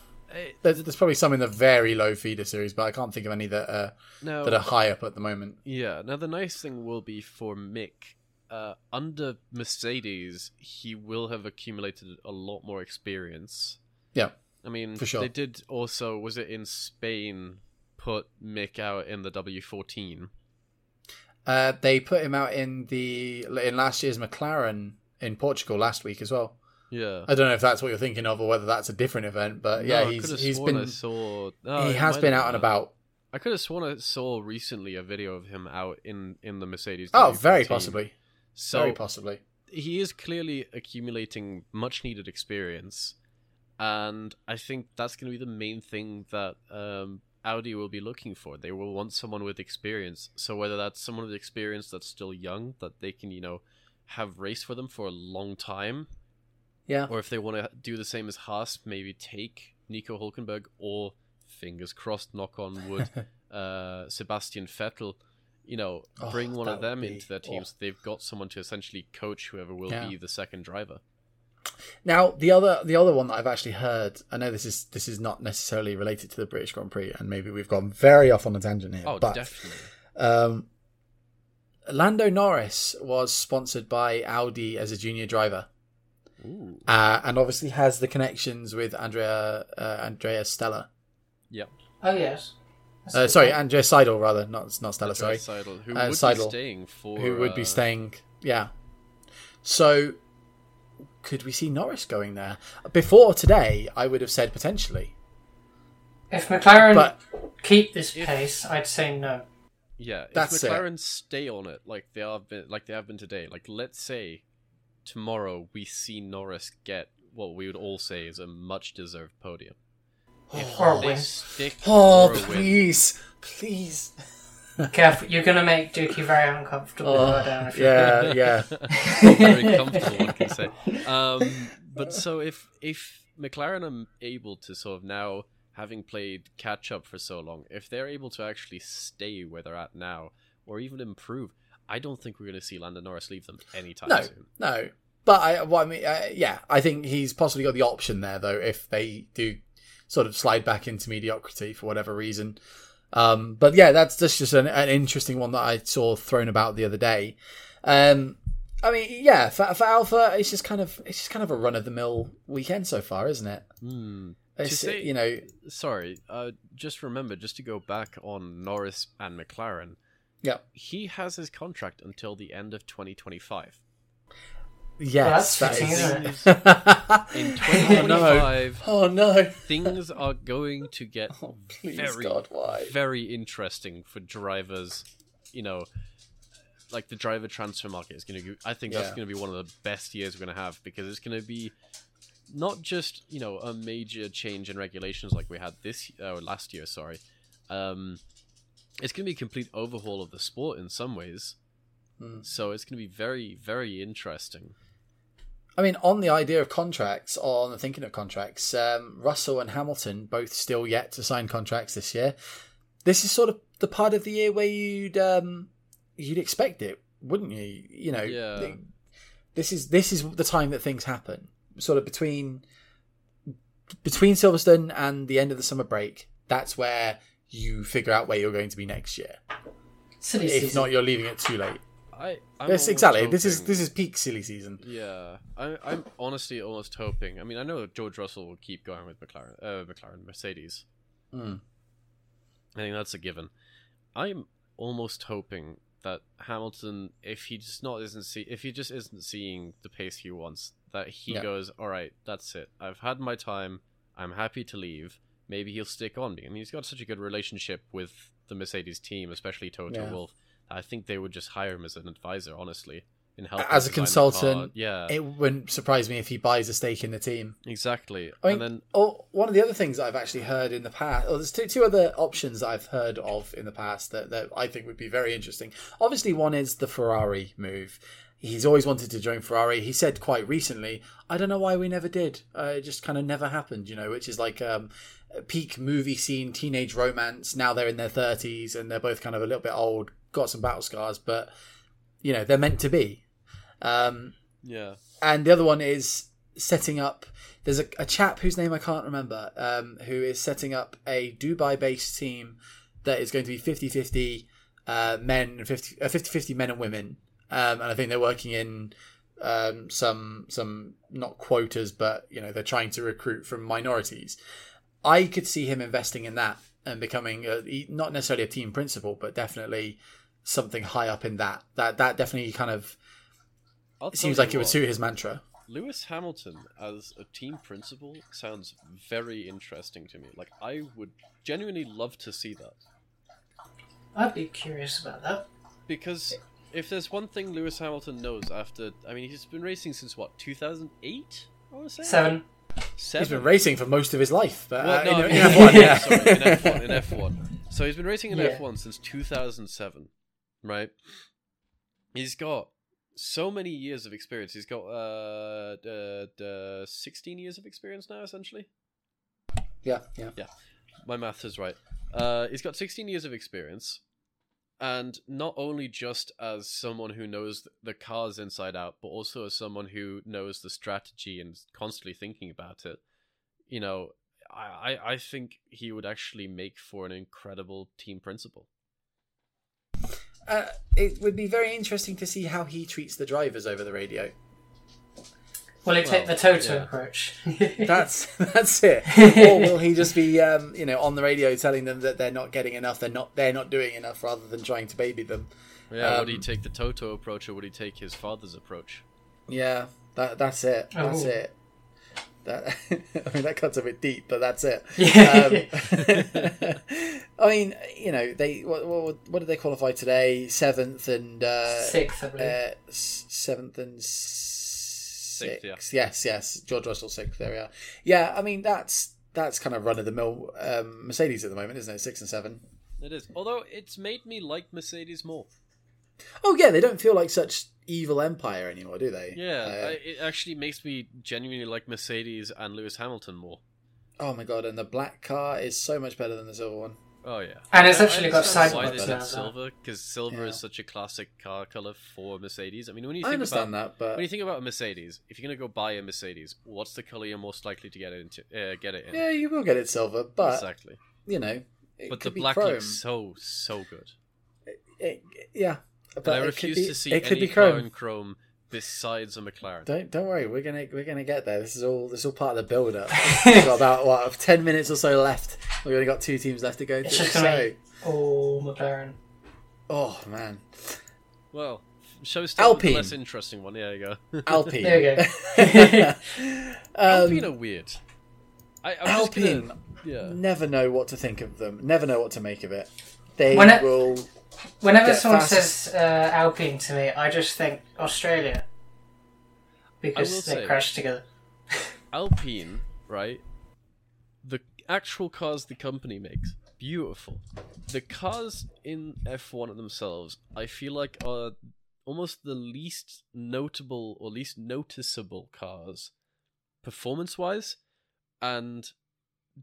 Speaker 1: There's, there's probably some in the very low feeder series, but I can't think of any that are,
Speaker 2: Now,
Speaker 1: that are high up at the moment.
Speaker 2: yeah. Now the nice thing will be for Mick. Uh, under Mercedes, he will have accumulated a lot more experience.
Speaker 1: Yeah,
Speaker 2: I mean,
Speaker 1: For sure.
Speaker 2: they did also. Was it in Spain? Put Mick out in the W fourteen.
Speaker 1: uh, they put him out in the in last year's McLaren in Portugal last week as well.
Speaker 2: Yeah.
Speaker 1: I don't know if that's what you're thinking of or whether that's a different event, but yeah,
Speaker 2: No,
Speaker 1: he's he's
Speaker 2: sworn I
Speaker 1: been
Speaker 2: saw. no,
Speaker 1: he has been out and about.
Speaker 2: I could have sworn I saw recently a video of him out in in the Mercedes.
Speaker 1: Oh, very
Speaker 2: W14.
Speaker 1: possibly,
Speaker 2: So
Speaker 1: very possibly.
Speaker 2: he is clearly accumulating much needed experience and i think that's going to be the main thing that um, audi will be looking for they will want someone with experience so whether that's someone with experience that's still young that they can you know have race for them for a long time
Speaker 1: Yeah,
Speaker 2: or if they want to do the same as haas maybe take nico hulkenberg or fingers crossed knock on wood uh, sebastian vettel you know
Speaker 1: Oh,
Speaker 2: bring one of them into their teams they've got someone to essentially coach whoever will
Speaker 1: Yeah.
Speaker 2: be the second driver
Speaker 1: Now the other the other one that I've actually heard, I know this is this is not necessarily related to the British Grand Prix, and maybe we've gone very off on a tangent here.
Speaker 2: Oh,
Speaker 1: but
Speaker 2: definitely.
Speaker 1: um, Lando Norris was sponsored by Audi as a junior driver. Uh, and obviously has the connections with Andrea uh, Andrea Stella.
Speaker 2: Yep.
Speaker 3: Oh yes.
Speaker 1: Uh,
Speaker 3: good.
Speaker 1: sorry, Andrea Seidl rather, not not Stella. Sorry,
Speaker 2: Seidl, who
Speaker 1: Uh,
Speaker 2: would
Speaker 1: Seidl,
Speaker 2: be staying for.
Speaker 1: who would be
Speaker 2: uh,
Speaker 1: staying? Yeah. So, could we see Norris going there before today? I would have said potentially,
Speaker 3: If McLaren
Speaker 1: but
Speaker 3: keep this
Speaker 2: If-
Speaker 3: pace, I'd say no.
Speaker 2: Yeah, if
Speaker 1: That's it.
Speaker 2: McLaren stay on it like they have been, like they have been today. Like, let's say tomorrow we see Norris get what we would all say is a much deserved podium. If
Speaker 3: Or
Speaker 2: they
Speaker 3: win.
Speaker 2: stick
Speaker 1: Oh,
Speaker 2: for a win,
Speaker 1: please, please.
Speaker 3: Careful, you're gonna make Dookie very uncomfortable.
Speaker 1: Oh,
Speaker 3: Oh, down if you
Speaker 1: yeah, yeah.
Speaker 2: very comfortable, one can say. Um, but so if if McLaren are able to sort of now, having played catch up for so long, if they're able to actually stay where they're at now, or even improve, I don't think we're going to see Lando Norris leave them anytime
Speaker 1: No,
Speaker 2: soon.
Speaker 1: no. But I, well, I mean, uh, yeah, I think he's possibly got the option there, though, if they do sort of slide back into mediocrity for whatever reason. Um, but yeah, that's, that's just an, an interesting one that I saw thrown about the other day. Um, I mean, yeah, for, for Alpha, it's just kind of it's just kind of a run of the mill weekend so far, isn't it?
Speaker 2: Hmm.
Speaker 1: It's,
Speaker 2: say-
Speaker 1: you know,
Speaker 2: Sorry, uh, just remember, just to go back on Norris and McLaren,
Speaker 1: yeah,
Speaker 2: he has his contract until the end of 2025.
Speaker 1: yes,
Speaker 3: that's
Speaker 1: that
Speaker 3: fitting,
Speaker 1: is-
Speaker 3: isn't it?
Speaker 2: In
Speaker 1: oh no!
Speaker 2: 2025,
Speaker 1: Oh no!
Speaker 2: things are going to get
Speaker 1: Oh please,
Speaker 2: very,
Speaker 1: God, why?
Speaker 2: very interesting for drivers. You know, like the driver transfer market is going to. I think that's going to be one of the best years we're going to have because it's going to be not just you know a major change in regulations like we had this or last year. Sorry, um, it's going to be a complete overhaul of the sport in some ways.
Speaker 1: Hmm.
Speaker 2: So it's going to be very, very interesting.
Speaker 1: I mean, on the idea of contracts, on the thinking of contracts, um, Russell and Hamilton both still yet to sign contracts this year. This is sort of the part of the year where you'd um, you'd expect it, wouldn't you? You know,
Speaker 2: Yeah.
Speaker 1: th- this is this is the time that things happen, sort of between between Silverstone and the end of the summer break. That's where you figure out where you're going to be next year.
Speaker 3: Silly
Speaker 1: If
Speaker 3: season.
Speaker 1: not, you're leaving it too late.
Speaker 2: I, I'm
Speaker 1: Yes,
Speaker 2: almost
Speaker 1: exactly. This is this is peak silly season.
Speaker 2: Yeah, I, I'm honestly almost hoping. I mean, I know George Russell will keep going with McLaren, uh, McLaren, Mercedes.
Speaker 1: Mm.
Speaker 2: I think that's a given. I'm almost hoping that Hamilton, if he just not isn't see, if he just isn't seeing the pace he wants, that he
Speaker 1: Yeah.
Speaker 2: goes, all right, that's it. I've had my time. I'm happy to leave. Maybe he'll stick on. I mean, he's got such a good relationship with the Mercedes team, especially Toto
Speaker 1: Yeah.
Speaker 2: Wolff. I think they would just hire him as an advisor, honestly, in helping
Speaker 1: As a
Speaker 2: design the car.
Speaker 1: consultant,
Speaker 2: Yeah,
Speaker 1: It wouldn't surprise me if he buys a stake in the team.
Speaker 2: exactly.
Speaker 1: I mean,
Speaker 2: and then
Speaker 1: oh, one of the other things I've actually heard in the past, oh, there's two, two other options I've heard of in the past that, that I think would be very interesting. Obviously, one is the Ferrari move. He's always wanted to join Ferrari. He said quite recently, I don't know why we never did. Uh, it just kind of never happened, you know, which is like um, a peak movie scene, teenage romance. Now they're in their 30s and they're both kind of a little bit old, got some battle scars, but, you know, they're meant to be. Um,
Speaker 2: yeah,
Speaker 1: and the other one is setting up. There's a, a chap whose name I can't remember, um, who is setting up a Dubai-based team that is going to be 50-50 uh, men and 50 uh, 50-50 men and women, um, and I think they're working in um, some some not quotas, but you know they're trying to recruit from minorities. I could see him investing in that and becoming a, not necessarily a team principal, but definitely something high up in that. That that definitely kind of it seems
Speaker 2: you
Speaker 1: like it would
Speaker 2: what.
Speaker 1: suit his mantra.
Speaker 2: Lewis Hamilton as a team principal sounds very interesting to me. Like I would genuinely love to see that
Speaker 3: I'd be curious about that.
Speaker 2: because if there's one thing Lewis Hamilton knows after, I mean, he's been racing since what 2008. I want to say
Speaker 3: Seven.
Speaker 2: Seven.
Speaker 1: He's been racing for most of his life, but
Speaker 2: Well,
Speaker 1: uh,
Speaker 2: no,
Speaker 1: in, in
Speaker 2: I
Speaker 1: F1, yeah.
Speaker 2: sorry, in F1, in F1. So he's been racing in
Speaker 3: Yeah.
Speaker 2: F1 since 2007, right? He's got so many years of experience. He's got uh, uh, uh 16 years of experience now, essentially.
Speaker 1: Yeah, yeah, yeah.
Speaker 2: My math is right. Uh, he's got 16 years of experience, and not only just as someone who knows the cars inside out, but also as someone who knows the strategy and constantly thinking about it. You know, I, I, I think he would actually make for an incredible team principal.
Speaker 1: Uh, it would be very interesting to see how he treats the drivers over the radio.
Speaker 3: Will he take the Toto
Speaker 2: yeah.
Speaker 3: approach?
Speaker 1: That's that's it. or will he just be, um, you know, on the radio telling them that they're not getting enough, they're not, they're not doing enough, rather than trying to baby them?
Speaker 2: Yeah, would he
Speaker 1: Um,
Speaker 2: take the Toto approach or would he take his father's approach?
Speaker 1: Yeah, that that's it. That's
Speaker 3: Oh.
Speaker 1: it. That I mean, that cuts a bit deep, but that's it.
Speaker 3: Yeah.
Speaker 1: Um, I mean, you know, they what, what what did they qualify today? Seventh and uh,
Speaker 3: Sixth, I believe.
Speaker 1: uh, seventh and sixth.
Speaker 2: Yeah.
Speaker 1: Yes, yes. George Russell sixth. There we are. Yeah, I mean that's that's kind of run of the mill um, Mercedes at the moment, isn't it? Six and seven.
Speaker 2: It is. Although it's made me like Mercedes more.
Speaker 1: Oh yeah, they don't feel like such evil empire anymore, do they?
Speaker 2: Yeah,
Speaker 1: Uh,
Speaker 2: it actually makes me genuinely like Mercedes and Lewis Hamilton more.
Speaker 1: oh my god, and the black car is so much better than the silver one.
Speaker 2: Oh yeah,
Speaker 3: And it's
Speaker 2: I- I
Speaker 3: actually got
Speaker 2: understand
Speaker 3: side
Speaker 2: why they
Speaker 3: buttons
Speaker 2: said silver because silver
Speaker 1: Yeah.
Speaker 2: is such a classic car color for Mercedes. I mean, when you
Speaker 1: I
Speaker 2: think
Speaker 1: understand
Speaker 2: about
Speaker 1: that, but
Speaker 2: when you think about a Mercedes, if you're gonna go buy a Mercedes, what's the color you're most likely to get it into? Uh, get it in
Speaker 1: yeah, you will get it silver, but
Speaker 2: exactly.
Speaker 1: you know, it
Speaker 2: But the
Speaker 1: be
Speaker 2: black
Speaker 1: chrome.
Speaker 2: looks so so good.
Speaker 1: It- yeah, but
Speaker 2: And I refuse
Speaker 1: be,
Speaker 2: to see
Speaker 1: it could
Speaker 2: any
Speaker 1: be
Speaker 2: car
Speaker 1: chrome.
Speaker 2: in chrome besides a McLaren.
Speaker 1: Don't don't worry, we're gonna we're gonna get there. This is all this is all part of the build up. We've got about what ten minutes or so left. We've only got two teams left to go
Speaker 3: It's
Speaker 1: through.
Speaker 3: just gonna
Speaker 1: So,
Speaker 3: be all McLaren.
Speaker 1: oh man,
Speaker 2: Well, show's still the
Speaker 1: Alpine.
Speaker 2: less interesting one. There you go.
Speaker 1: Alpine.
Speaker 3: There you
Speaker 1: go.
Speaker 2: Alpine
Speaker 1: um,
Speaker 2: are weird. I, I'm just gonna-
Speaker 1: Alpine.
Speaker 2: yeah.
Speaker 1: Never know what to think of them. Never know what to make of it. They
Speaker 3: When it-
Speaker 1: will.
Speaker 3: Whenever
Speaker 1: Get
Speaker 3: someone
Speaker 1: fast.
Speaker 3: says uh, Alpine to me, I just think Australia because they
Speaker 2: say-
Speaker 3: crash together.
Speaker 2: Alpine, right? The actual cars the company makes, beautiful. The cars in F1 themselves, I feel like are almost the least notable or least noticeable cars, performance wise and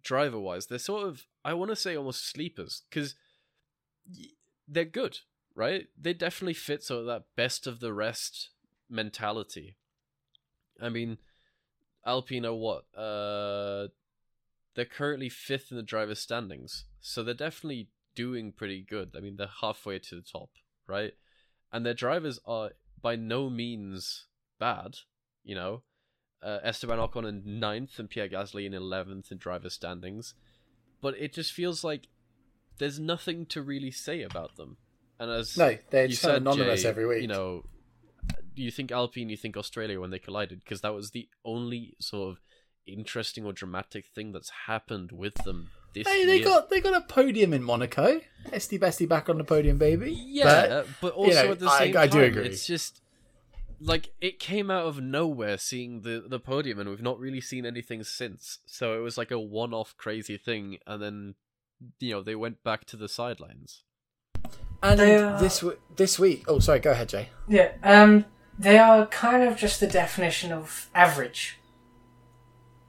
Speaker 2: driver wise. They're sort of, I want to say almost sleepers, because they're good, right? They definitely fit sort of that best of the rest mentality. I mean, Alpine are what? Uh, they're currently fifth in the driver's standings, so they're definitely doing pretty good. I mean, they're halfway to the top, right? And their drivers are by no means bad. You know, uh, Esteban Ocon in ninth and Pierre Gasly in eleventh in driver standings, but it just feels like there's nothing to really say about them. And as
Speaker 1: No, they're
Speaker 2: you
Speaker 1: just
Speaker 2: said,
Speaker 1: anonymous
Speaker 2: Jay,
Speaker 1: every week.
Speaker 2: You know, you think Alpine, you think Australia when they collided, because that was the only sort of interesting or dramatic thing that's happened with them this
Speaker 1: Hey, they
Speaker 2: year.
Speaker 1: got they got a podium in Monaco. Esty Bestie back on the podium, baby.
Speaker 2: yeah, but, uh, also
Speaker 1: you know,
Speaker 2: at the
Speaker 1: I-
Speaker 2: same
Speaker 1: I
Speaker 2: time,
Speaker 1: do agree.
Speaker 2: it's just like it came out of nowhere seeing the the podium, and we've not really seen anything since. So it was like a one-off crazy thing, and then you know they went back to the sidelines.
Speaker 1: and
Speaker 3: They are-
Speaker 1: this w- this week. Oh, sorry. Go ahead, Jay.
Speaker 3: Yeah, um, they are kind of just the definition of average,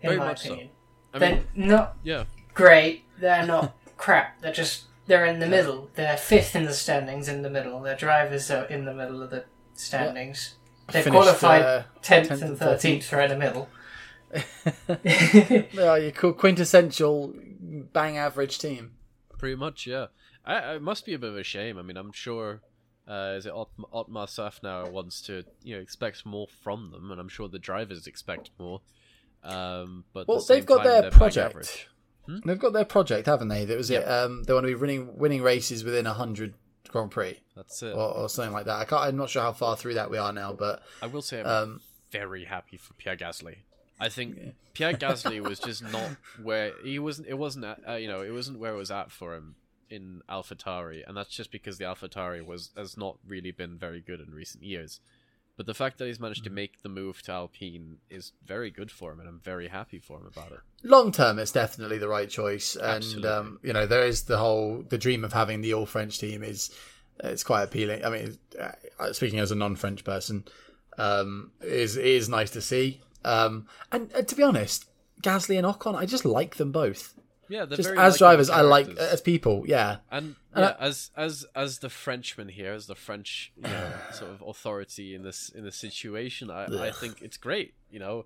Speaker 3: in
Speaker 2: Very
Speaker 3: my
Speaker 2: much so.
Speaker 3: opinion.
Speaker 2: I
Speaker 3: they're
Speaker 2: mean,
Speaker 3: not
Speaker 2: yeah,
Speaker 3: great. They're not crap. They're just they're in the middle. They're fifth in the standings, in the middle. Their drivers are in the middle of the standings. They
Speaker 1: Finished,
Speaker 3: qualified
Speaker 1: uh,
Speaker 3: tenth
Speaker 1: 10th
Speaker 3: and
Speaker 1: and
Speaker 3: thirteenth, right in the middle.
Speaker 1: They are your quintessential bang average team.
Speaker 2: Pretty much, yeah. I, it must be a bit of a shame. I mean, I'm sure. Uh, is it Ot- Otmar Szafnauer wants to, you know, expects more from them, and I'm sure the drivers expect more. Um, but
Speaker 1: Well,
Speaker 2: the
Speaker 1: they've got
Speaker 2: time,
Speaker 1: their project.
Speaker 2: average.
Speaker 1: They've got their project, haven't they? That was it. Um, they want to be winning winning races within hundred Grand Prix
Speaker 2: That's it.
Speaker 1: or, or something like that. I can't. I'm not sure how far through that we are now, but
Speaker 2: I will say I'm
Speaker 1: um,
Speaker 2: very happy for Pierre Gasly. I think Pierre Gasly was just not where he wasn't. It wasn't. At, uh, you know, it wasn't where it was at for him in AlphaTauri, and that's just because the AlphaTauri was has not really been very good in recent years. But the fact that he's managed to make the move to Alpine is very good for him, and I'm very happy for him about it.
Speaker 1: long term, it's definitely the right choice. And um, you know, there is the whole the dream of having the all French team is it's quite appealing. I mean, uh, speaking as a non French person, um, is it is nice to see. Um, and, and to be honest, Gasly and Ocon, I just like them both.
Speaker 2: Yeah, they're
Speaker 1: Just
Speaker 2: very
Speaker 1: as drivers, I like
Speaker 2: characters.
Speaker 1: as people. Yeah,
Speaker 2: And
Speaker 1: And
Speaker 2: yeah, as as as the Frenchman here, as the French you know, sort of authority in this in this situation, I, I think it's great. You know,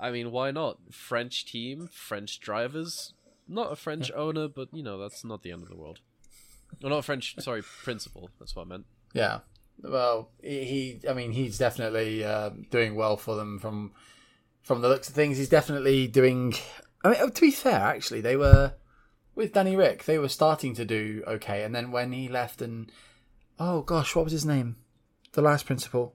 Speaker 2: I mean, why not? French team, French drivers, not a French owner, but you know that's not the end of the world. Well, not French. Sorry, principal. That's what I meant.
Speaker 1: Yeah. Well, he, I mean, he's definitely um, doing well for them from from the looks of things. He's definitely doing. I mean, to be fair, actually, they were with Danny Ric. They were starting to do okay, and then when he left, and oh gosh, what was his name? The last principal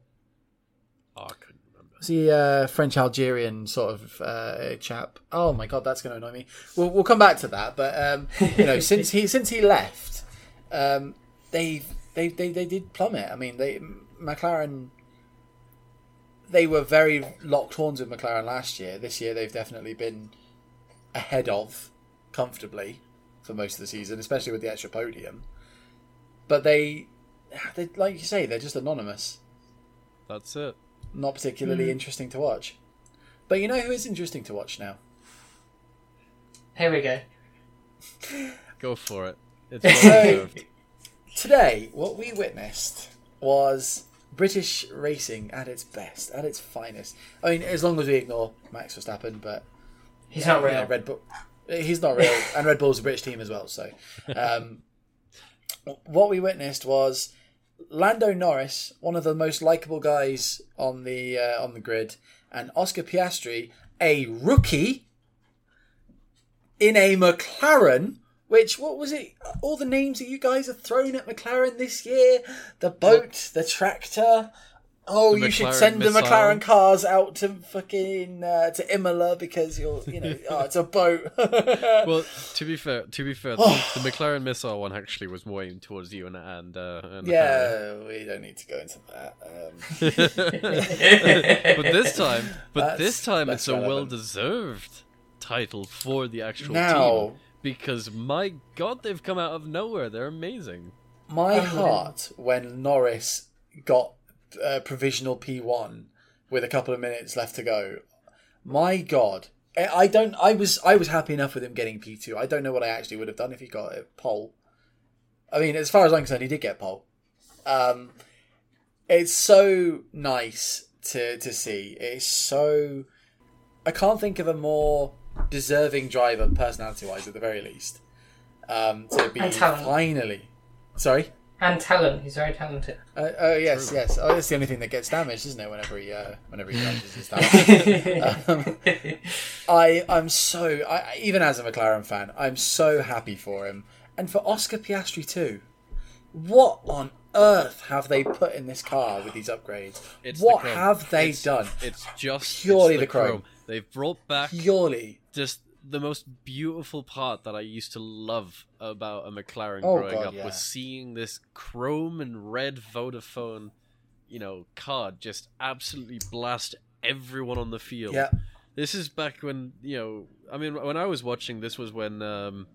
Speaker 2: Oh, I couldn't remember.
Speaker 1: was he uh, French Algerian sort of uh, chap? Oh my god, that's going to annoy me. We'll we'll come back to that, but um, you know, since he since he left, um, they they they they did plummet. I mean, they McLaren. They were very locked horns with McLaren last year. This year, they've definitely been ahead of comfortably for most of the season, especially with the extra podium. But they, they like you say, they're just anonymous,
Speaker 2: That's it.
Speaker 1: not particularly
Speaker 3: Hmm.
Speaker 1: interesting to watch. But you know who is interesting to watch now?
Speaker 3: Here we go.
Speaker 2: Go for it. It's
Speaker 1: So
Speaker 2: well deserved.
Speaker 1: today, what we witnessed was British racing at its best, at its finest. I mean, as long as we ignore Max Verstappen, but
Speaker 3: He's not
Speaker 1: you
Speaker 3: real.
Speaker 1: know, Red Bull. He's not real, and Red Bull's a British team as well. So, um, what we witnessed was Lando Norris, one of the most likable guys on the uh, on the grid, and Oscar Piastri, a rookie in a McLaren. Which what was it? All the names that you guys have thrown at McLaren this year: the boat, the tractor. Oh,
Speaker 2: The
Speaker 1: you should
Speaker 2: McLaren
Speaker 1: send the. McLaren cars out to fucking uh, to Imola because you're, you know, oh, it's a boat.
Speaker 2: well, to be fair, to be fair, the, the McLaren missile one actually was more aimed towards you and and, uh, and
Speaker 1: yeah, we don't need to go into that. Um,
Speaker 2: but this time, but
Speaker 1: That's
Speaker 2: this time it's a well-deserved title for the actual
Speaker 1: Now-
Speaker 2: team because my god, they've come out of nowhere. They're amazing.
Speaker 1: my heart when Norris got uh, provisional P1 with a couple of minutes left to go. My God, I I don't. I was I was happy enough with him getting P2. I don't know what I actually would have done if he got a pole. I mean, as far as I'm concerned, he did get pole. Um, it's so nice to to see. It's so. I can't think of a more deserving driver, personality wise, at the very least, um, to be
Speaker 3: And talent.
Speaker 1: finally. Sorry.
Speaker 3: and talent. He's very talented.
Speaker 1: Uh, oh yes, yes. Oh, that's the only thing that gets damaged, isn't it? Whenever he, uh, whenever he damages his damage. um, I, I'm so. I, even as a McLaren fan, I'm so happy for him, and for Oscar Piastri too. What on earth have they put in this car with these upgrades?
Speaker 2: It's
Speaker 1: what
Speaker 2: chrome.
Speaker 1: have they
Speaker 2: It's-
Speaker 1: done?
Speaker 2: It's just
Speaker 1: Purely
Speaker 2: it's
Speaker 1: the chrome.
Speaker 2: They've brought back
Speaker 1: Purely.
Speaker 2: just the most beautiful part that I used to love about a McLaren
Speaker 1: Oh,
Speaker 2: growing
Speaker 1: God,
Speaker 2: up
Speaker 1: yeah.
Speaker 2: was seeing this chrome and red Vodafone, you know, card just absolutely blast everyone on the field.
Speaker 1: Yeah.
Speaker 2: This is back when you know. I mean, when I was watching, this was when um,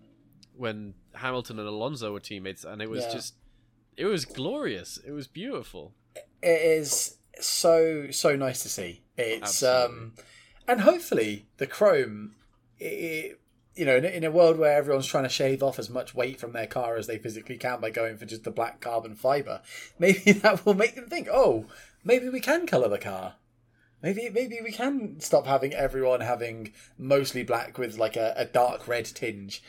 Speaker 2: when Hamilton and Alonso were teammates, and it was
Speaker 1: Yeah.
Speaker 2: just it was glorious. It was beautiful.
Speaker 1: it is so so nice to see. It's
Speaker 2: Absolutely.
Speaker 1: um, and hopefully the Chrome, i you know, in, in a world where everyone's trying to shave off as much weight from their car as they physically can by going for just the black carbon fiber, maybe that will make them think, oh, maybe we can color the car. Maybe maybe we can stop having everyone having mostly black with like a, a dark red tinge.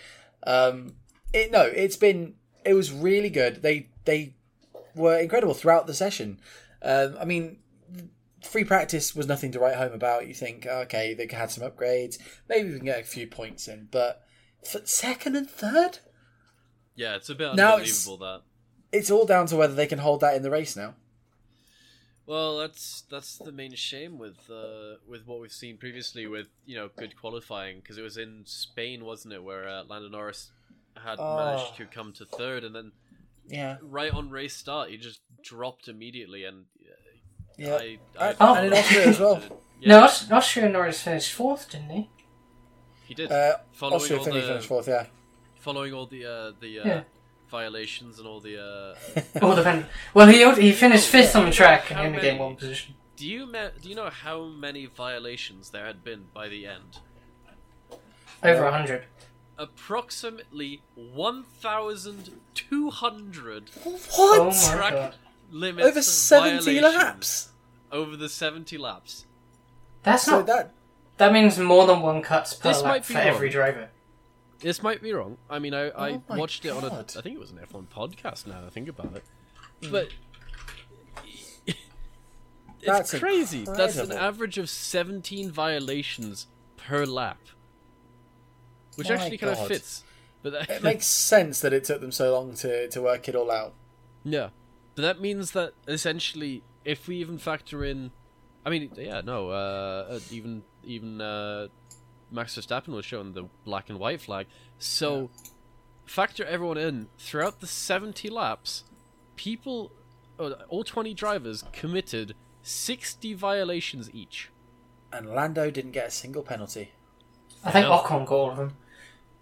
Speaker 1: Um, it, no, it's been it was really good. They they were incredible throughout the session. Um, I mean, free practice was nothing to write home about. You think, okay, they had some upgrades. Maybe we can get a few points in, but second and third,
Speaker 2: Yeah, it's a bit
Speaker 1: Now it's-
Speaker 2: unbelievable that.
Speaker 1: it's all down to whether they can hold that in the race now.
Speaker 2: Well, that's that's the main shame with uh, with what we've seen previously with you know good qualifying because it was in Spain, wasn't it, where uh, Lando Norris had
Speaker 1: Oh.
Speaker 2: managed to come to third, and then
Speaker 1: Yeah,
Speaker 2: right on race start he just dropped immediately, and uh,
Speaker 1: yeah.
Speaker 2: I, I,
Speaker 1: And-
Speaker 3: Oh.
Speaker 1: and in Austria as well.
Speaker 2: Yeah,
Speaker 3: No, Aus- Austria Norris finished fourth, didn't he?
Speaker 2: he did.
Speaker 1: Uh,
Speaker 2: following
Speaker 1: Austria
Speaker 2: all
Speaker 1: finished,
Speaker 2: the
Speaker 1: finished fourth. Yeah,
Speaker 2: following all the uh, the uh,
Speaker 3: Yeah.
Speaker 2: violations and all the. Uh,
Speaker 3: All depend. Well, he he finished fifth on the track and
Speaker 2: How
Speaker 3: he only
Speaker 2: many?
Speaker 3: gained one position.
Speaker 2: do you me- do you know how many violations there had been by the end?
Speaker 3: Over a hundred.
Speaker 2: Approximately one thousand two hundred
Speaker 1: what?
Speaker 3: Oh
Speaker 2: track
Speaker 3: god.
Speaker 2: limits
Speaker 1: Over
Speaker 2: of
Speaker 1: seventy laps.
Speaker 2: over the 70 laps.
Speaker 3: That's
Speaker 1: So
Speaker 3: not.
Speaker 1: that
Speaker 3: That means more than one cuts per
Speaker 2: This
Speaker 3: lap
Speaker 2: might be
Speaker 3: for every driver.
Speaker 2: This might be wrong. I mean, I, I
Speaker 1: Oh my
Speaker 2: watched it on a. I think it was an F1 podcast. Now I think about it,
Speaker 1: Hmm.
Speaker 2: but it's
Speaker 1: That's
Speaker 2: crazy. That's an average of 17 violations per lap, which
Speaker 1: My
Speaker 2: actually kind of fits. But that,
Speaker 1: it makes sense that it took them so long to to work it all out.
Speaker 2: yeah, but that means that essentially, if we even factor in, I mean, yeah, no, uh, uh, even even uh, Max Verstappen was showing the black and white flag. So factor everyone in throughout the 70 laps, people, uh, all 20 drivers committed 60 violations each.
Speaker 1: And Lando didn't get a single penalty.
Speaker 3: I think Ocon got all of them.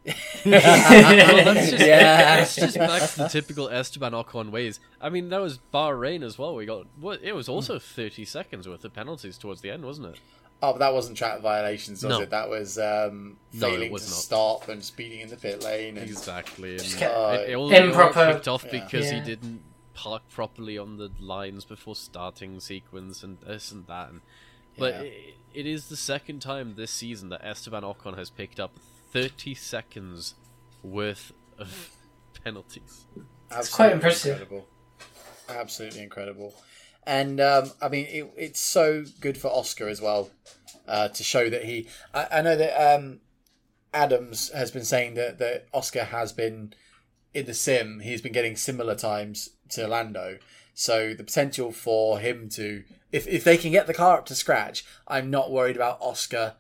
Speaker 2: Well, that's just,
Speaker 1: Yeah.
Speaker 2: that's just back to the typical Esteban Ocon ways. I mean, that was Bahrain as well. We got what? It was also 30 seconds worth of penalties towards the end, wasn't it?
Speaker 1: Oh, but that wasn't track violations, was
Speaker 2: No.
Speaker 1: it? That was um,
Speaker 2: No,
Speaker 1: failing
Speaker 2: was
Speaker 1: to
Speaker 2: not.
Speaker 1: stop and speeding in the pit lane. And,
Speaker 2: Exactly. And
Speaker 3: Just
Speaker 2: it,
Speaker 3: get-
Speaker 1: Uh,
Speaker 2: it all, it all
Speaker 3: Improper-
Speaker 2: kicked off
Speaker 1: Yeah.
Speaker 2: because he didn't park properly on the lines before starting sequence and this and that. And, but
Speaker 1: Yeah.
Speaker 2: it, it is the second time this season that Esteban Ocon has picked up 30 seconds worth of penalties.
Speaker 1: Absolutely
Speaker 3: quite impressive.
Speaker 1: Incredible. Absolutely incredible. And um, I mean, it, it's so good for Oscar as well uh, to show that he. I, I know that um, Adams has been saying that, that Oscar has been in the sim. He's been getting similar times to Lando. So the potential for him to, if if they can get the car up to scratch, I'm not worried about Oscar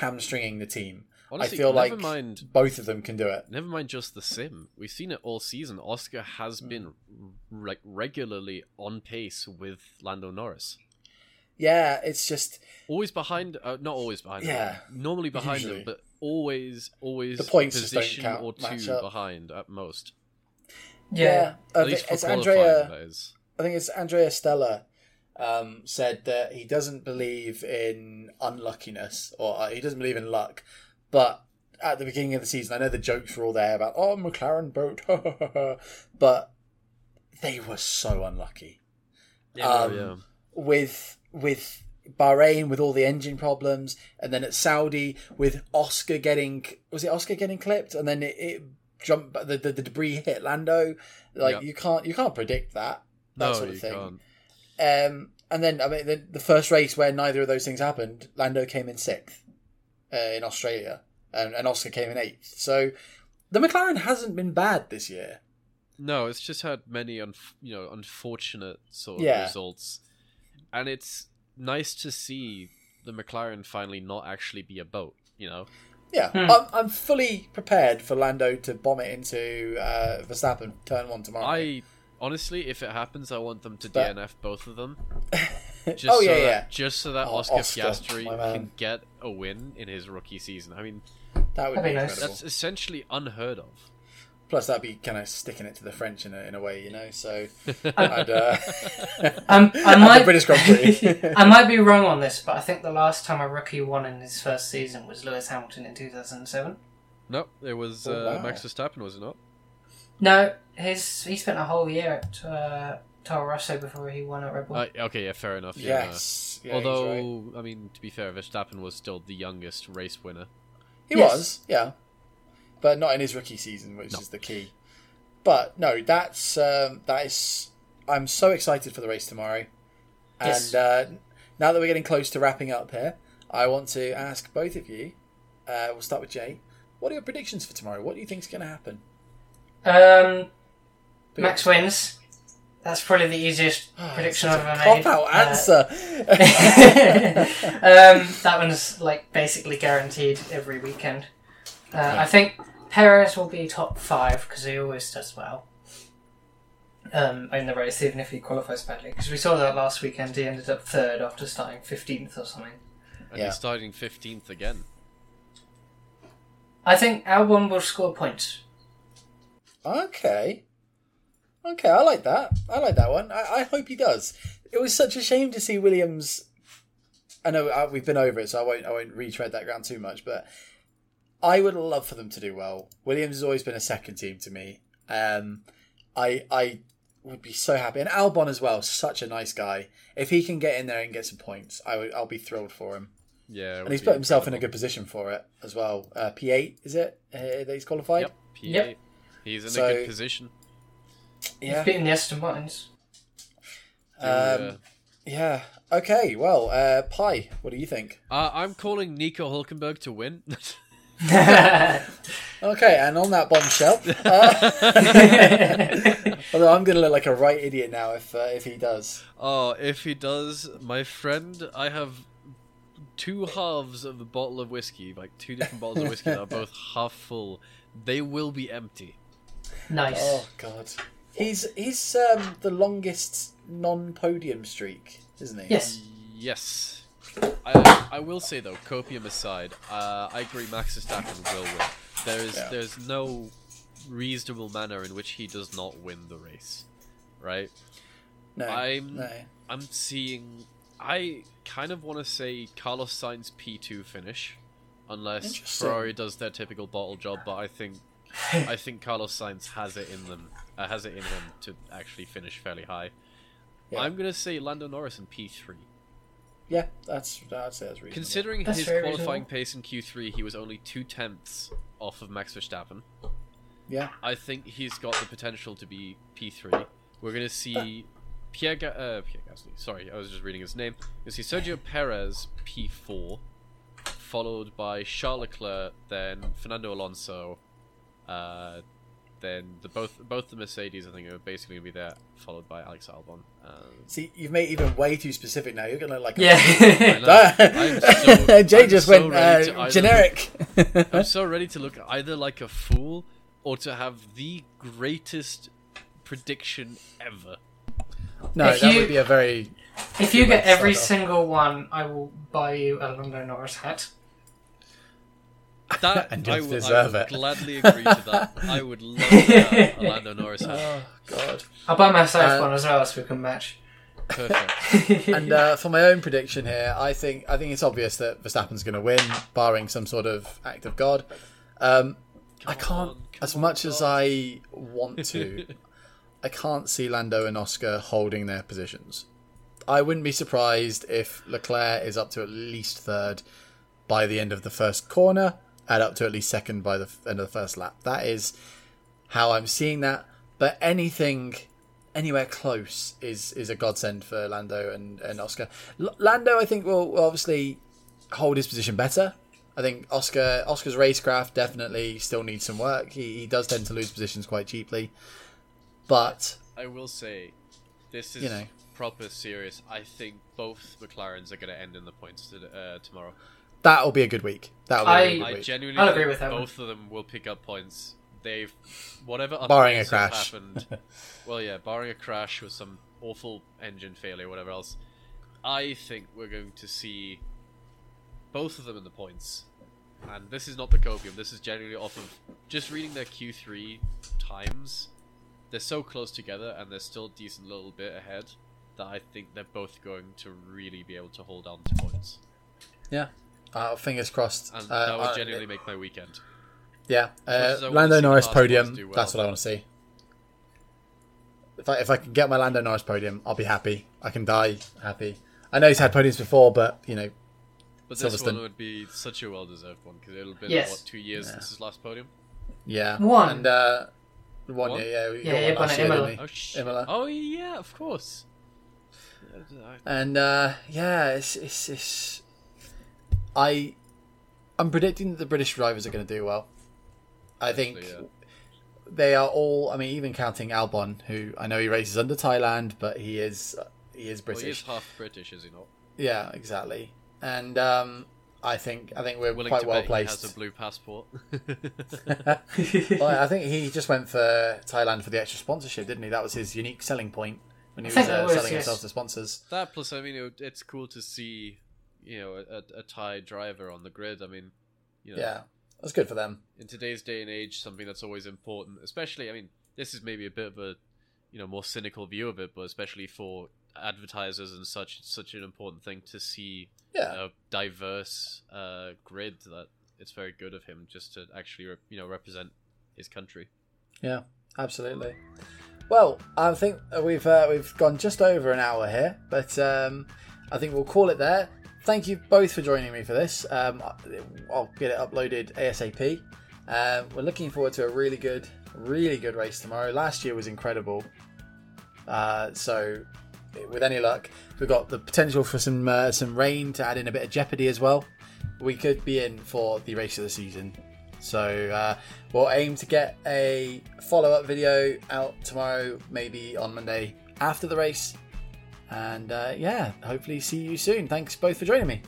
Speaker 1: hamstringing the team.
Speaker 2: Honestly,
Speaker 1: I feel
Speaker 2: never
Speaker 1: like
Speaker 2: mind
Speaker 1: both of them can do it.
Speaker 2: Never mind just the sim. We've seen it all season. Oscar has
Speaker 1: Hmm.
Speaker 2: been r- like regularly on pace with Lando Norris.
Speaker 1: Yeah, it's just
Speaker 2: Always behind, uh, not always behind. him,
Speaker 1: Yeah,
Speaker 2: normally behind
Speaker 1: usually.
Speaker 2: him, but always, always
Speaker 1: The points just don't
Speaker 2: position
Speaker 1: count-
Speaker 2: or
Speaker 1: match
Speaker 2: two
Speaker 1: up.
Speaker 2: behind at most.
Speaker 3: Yeah.
Speaker 1: I
Speaker 2: At
Speaker 1: think
Speaker 2: least for
Speaker 1: it's
Speaker 2: qualifying,
Speaker 1: Andrea.
Speaker 2: that is.
Speaker 1: I think it's Andrea Stella um, said that he doesn't believe in unluckiness or uh, he doesn't believe in luck. But at the beginning of the season, I know the jokes were all there about oh McLaren boat, but they were so unlucky Um,
Speaker 2: yeah.
Speaker 1: with with Bahrain with all the engine problems, and then at Saudi with Oscar getting was it Oscar getting clipped, and then it, it jumped the, the the debris hit Lando. Like
Speaker 2: Yeah.
Speaker 1: you can't you can't predict that that
Speaker 2: No,
Speaker 1: sort of thing. Um, and then I mean the, the first race where neither of those things happened, Lando came in sixth uh, in Australia, and, and Oscar came in eighth. So the McLaren hasn't been bad this year.
Speaker 2: No, it's just had many, unf- you know, unfortunate sort of
Speaker 1: Yeah.
Speaker 2: results, and it's nice to see the McLaren finally not actually be a boat. You know,
Speaker 1: Yeah,
Speaker 3: Hmm.
Speaker 1: I'm, I'm fully prepared for Lando to bomb it into uh, Verstappen turn one tomorrow.
Speaker 2: I honestly, if it happens, I want them to
Speaker 1: But-
Speaker 2: DNF both of them. Just
Speaker 1: oh
Speaker 2: so
Speaker 1: yeah,
Speaker 2: that,
Speaker 1: yeah,
Speaker 2: Just so that
Speaker 1: Oh,
Speaker 2: Oscar,
Speaker 1: Oscar,
Speaker 2: Piastri can get a win in his rookie season. I mean,
Speaker 1: that would be
Speaker 3: be nice.
Speaker 1: incredible.
Speaker 2: that's essentially unheard of.
Speaker 1: Plus, that'd be kind of sticking it to the French in a, in a way, you know. So I'd, uh,
Speaker 3: Um, I
Speaker 1: at the
Speaker 3: might
Speaker 1: British Grand Prix.
Speaker 3: I might be wrong on this, but I think the last time a rookie won in his first season was Lewis Hamilton in 2007.
Speaker 2: No, it was
Speaker 1: Oh,
Speaker 2: uh,
Speaker 1: wow.
Speaker 2: Max Verstappen, was it not?
Speaker 3: No, his he spent a whole year at uh, Toro Rosso before he won at Red Bull.
Speaker 2: Uh, okay, yeah, fair enough. yeah.
Speaker 1: Yes, yeah,
Speaker 2: Although,
Speaker 1: right.
Speaker 2: I mean, to be fair, Verstappen was still the youngest race winner.
Speaker 1: he
Speaker 3: Yes.
Speaker 1: was, yeah, but not in his rookie season, which
Speaker 2: No.
Speaker 1: is the key. But no, that's um, that is. I'm so excited for the race tomorrow,
Speaker 3: Yes.
Speaker 1: and uh, now that we're getting close to wrapping up here, I want to ask both of you. Uh, we'll start with Jay. What are your predictions for tomorrow? What do you think is going to happen?
Speaker 3: Um, Max wins. That's probably the easiest
Speaker 1: Oh,
Speaker 3: prediction I've ever made.
Speaker 1: cop-out
Speaker 3: Uh,
Speaker 1: answer.
Speaker 3: um, that one's like basically guaranteed every weekend. Uh, I think Perez will be top five because he always does well um, in the race, even if he qualifies badly. Because we saw that last weekend, he ended up third after starting fifteenth or something.
Speaker 2: And
Speaker 1: Yeah.
Speaker 2: he's starting 15th again.
Speaker 3: I think Albon will score points.
Speaker 1: Okay. Okay, I like that. I like that one. I, I hope he does. It was such a shame to see Williams. I know uh, we've been over it, so I won't. I won't retread that ground too much. But I would love for them to do well. Williams has always been a second team to me. Um, I I would be so happy, and Albon as well. Such a nice guy. If he can get in there and get some points, I would. I'll be thrilled for him.
Speaker 2: Yeah,
Speaker 1: And he's put himself in a good position for it as well. Uh, P eight is it uh, that he's qualified?
Speaker 2: Yep, P8.
Speaker 3: Yep.
Speaker 2: He's in
Speaker 1: So-
Speaker 2: a good position.
Speaker 1: Yeah.
Speaker 3: He's beaten the Aston Martins.
Speaker 1: Um,
Speaker 2: Uh,
Speaker 1: Yeah. Okay. Well, uh, Pi, what do you think?
Speaker 2: uh, I'm calling Nico Hulkenberg to win.
Speaker 1: Okay, and on that bombshell, uh, although I'm going to look like a right idiot now if uh, if he does.
Speaker 2: oh, if he does, my friend, I have two halves of a bottle of whiskey, like two different bottles of whiskey that are both half full. They will be empty.
Speaker 3: nice.
Speaker 1: Oh God, he's he's um, the longest non-podium streak, isn't he?
Speaker 3: Yes.
Speaker 2: Yes. I, I will say though, copium aside, uh, I agree. Max Verstappen will win. There is
Speaker 1: Yeah.
Speaker 2: there's no reasonable manner in which he does not win the race, right?
Speaker 1: No,
Speaker 2: I'm-
Speaker 1: no.
Speaker 2: I'm seeing. I kind of want to say Carlos Sainz P2 finish, unless
Speaker 1: Interesting.
Speaker 2: Ferrari does their typical bottle job. But I think I think Carlos Sainz has it in them, uh, has it in him to actually finish fairly high.
Speaker 1: Yeah.
Speaker 2: I'm gonna say Lando Norris in P3.
Speaker 1: Yeah, that's I'd say that's reasonable.
Speaker 2: Considering
Speaker 3: That's
Speaker 2: his qualifying
Speaker 3: reasonable.
Speaker 2: pace in Q3, he was only two tenths off of Max Verstappen.
Speaker 1: yeah,
Speaker 2: I think he's got the potential to be P3. We're going to see Pierre, Ga- uh, Pierre Gasly. Sorry, I was just reading his name. We're going to see Sergio Perez P4, followed by Charles Leclerc, then Fernando Alonso, uh, then the both both the Mercedes. I think are basically going to be there, followed by Alex Albon. Uh,
Speaker 1: See, you've made even way too specific now. You're gonna like
Speaker 3: Yeah.
Speaker 2: know. I'm so-
Speaker 1: Jay
Speaker 2: I'm
Speaker 1: just
Speaker 2: so
Speaker 1: went uh,
Speaker 2: either-
Speaker 1: generic.
Speaker 2: I'm so ready to look either like a fool or to have the greatest prediction ever.
Speaker 1: no,
Speaker 3: If
Speaker 1: that
Speaker 3: you-
Speaker 1: would be a very
Speaker 3: if you get every
Speaker 1: off.
Speaker 3: single one, I will buy you a Lando Norris hat.
Speaker 2: That
Speaker 1: And
Speaker 2: I
Speaker 1: you'll
Speaker 2: would, I would
Speaker 1: it.
Speaker 2: gladly agree to that. I would love to have a Lando Norris
Speaker 1: oh god.
Speaker 3: I'll buy myself
Speaker 1: Uh,
Speaker 3: one as well, so we can match.
Speaker 2: Perfect.
Speaker 1: And uh, for my own prediction here, I think I think it's obvious that Verstappen's going to win, barring some sort of act of God. Um, I can't,
Speaker 2: on, come
Speaker 1: as
Speaker 2: on,
Speaker 1: much as I want to, I can't see Lando and Oscar holding their positions. I wouldn't be surprised if Leclerc is up to at least third by the end of the first corner, and up to at least second by the end of the first lap. That is how I'm seeing that. But anything anywhere close is is a godsend for Lando and, and Oscar. L- Lando, I think, will, will obviously hold his position better. I think Oscar Oscar's racecraft definitely still needs some work. He, he does tend to lose positions quite cheaply, but
Speaker 2: I will say, this is
Speaker 1: You know.
Speaker 2: proper serious. I think both McLarens are going to end in the points to, uh, tomorrow.
Speaker 1: That'll be a good week. That'll be a
Speaker 3: I-
Speaker 1: good
Speaker 2: I
Speaker 1: week.
Speaker 2: genuinely
Speaker 3: I'll agree with that
Speaker 2: both of them will pick up points. They've whatever
Speaker 1: Barring a crash.
Speaker 2: happened. well, yeah, barring a crash with some awful engine failure, whatever else. I think we're going to see both of them in the points, and this is not the copium. This is generally off of just reading their Q3 times. They're so close together, and they're still a decent little bit ahead. That I think they're both going to really be able to hold on to points,
Speaker 1: yeah, uh, fingers crossed.
Speaker 2: and
Speaker 1: Uh,
Speaker 2: that would
Speaker 1: uh,
Speaker 2: genuinely make my weekend.
Speaker 1: Yeah,
Speaker 2: much
Speaker 1: uh,
Speaker 2: as
Speaker 1: Lando Norris podium.
Speaker 2: well,
Speaker 1: that's what I want to see. If I if I can get my Lando Norris podium, I'll be happy. I can die happy. I know he's had podiums before, but you know,
Speaker 2: But this
Speaker 1: Silverstone.
Speaker 2: one would be such a well-deserved one because it'll been
Speaker 3: Yes.
Speaker 2: what two years
Speaker 1: Yeah.
Speaker 2: since his last podium.
Speaker 1: yeah,
Speaker 3: One.
Speaker 1: and uh, one,
Speaker 2: One?
Speaker 1: yeah, yeah, we
Speaker 3: Yeah,
Speaker 1: got
Speaker 3: yeah,
Speaker 1: one
Speaker 3: one
Speaker 1: last
Speaker 3: at
Speaker 1: year,
Speaker 3: Imola.
Speaker 1: didn't we?
Speaker 2: Oh sh-
Speaker 1: Imola.
Speaker 2: Oh yeah, of course.
Speaker 1: And uh, yeah, it's, it's it's I I'm predicting that the British drivers are going to do well. I think
Speaker 2: Hopefully,
Speaker 1: they are all. I mean, even counting Albon, who I know he races under Thailand, but he is he is
Speaker 2: Well,
Speaker 1: British.
Speaker 2: he is half British, is he not?
Speaker 1: Yeah, exactly. And um, I think I think we're
Speaker 2: Willing
Speaker 1: quite
Speaker 2: to
Speaker 1: well
Speaker 2: bet
Speaker 1: placed.
Speaker 2: he has a blue passport.
Speaker 1: well, I think he just went for Thailand for the extra sponsorship, didn't he? That was his unique selling point when he was, uh,
Speaker 3: was,
Speaker 1: selling
Speaker 3: yes.
Speaker 1: himself to sponsors.
Speaker 2: that plus, I mean, it, it's cool to see, you know, a, a Thai driver on the grid. I mean, you know,
Speaker 1: Yeah, that's good for them.
Speaker 2: in today's day and age, something that's always important, especially, I mean, this is maybe a bit of a, you know, more cynical view of it, but especially for advertisers and such, it's such an important thing to see
Speaker 1: Yeah,
Speaker 2: a diverse uh, grid that it's very good of him just to actually, re- you know, represent his country.
Speaker 1: yeah, absolutely. Well, I think we've uh, we've gone just over an hour here, but um, I think we'll call it there. Thank you both for joining me for this. Um, I'll get it uploaded ASAP. Uh, we're looking forward to a really good, really good race tomorrow. Last year was incredible. Uh, so, with any luck, we've got the potential for some uh, some rain to add in a bit of jeopardy as well. We could be in for the race of the season. So uh, we'll aim to get a follow up video out tomorrow, maybe on Monday after the race. And uh, yeah, hopefully see you soon. Thanks both for joining me.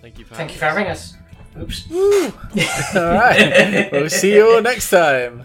Speaker 2: Thank you for
Speaker 3: Thank you
Speaker 2: having
Speaker 3: for
Speaker 2: us.
Speaker 3: having us. Oops.
Speaker 1: All right, we'll see you all next time.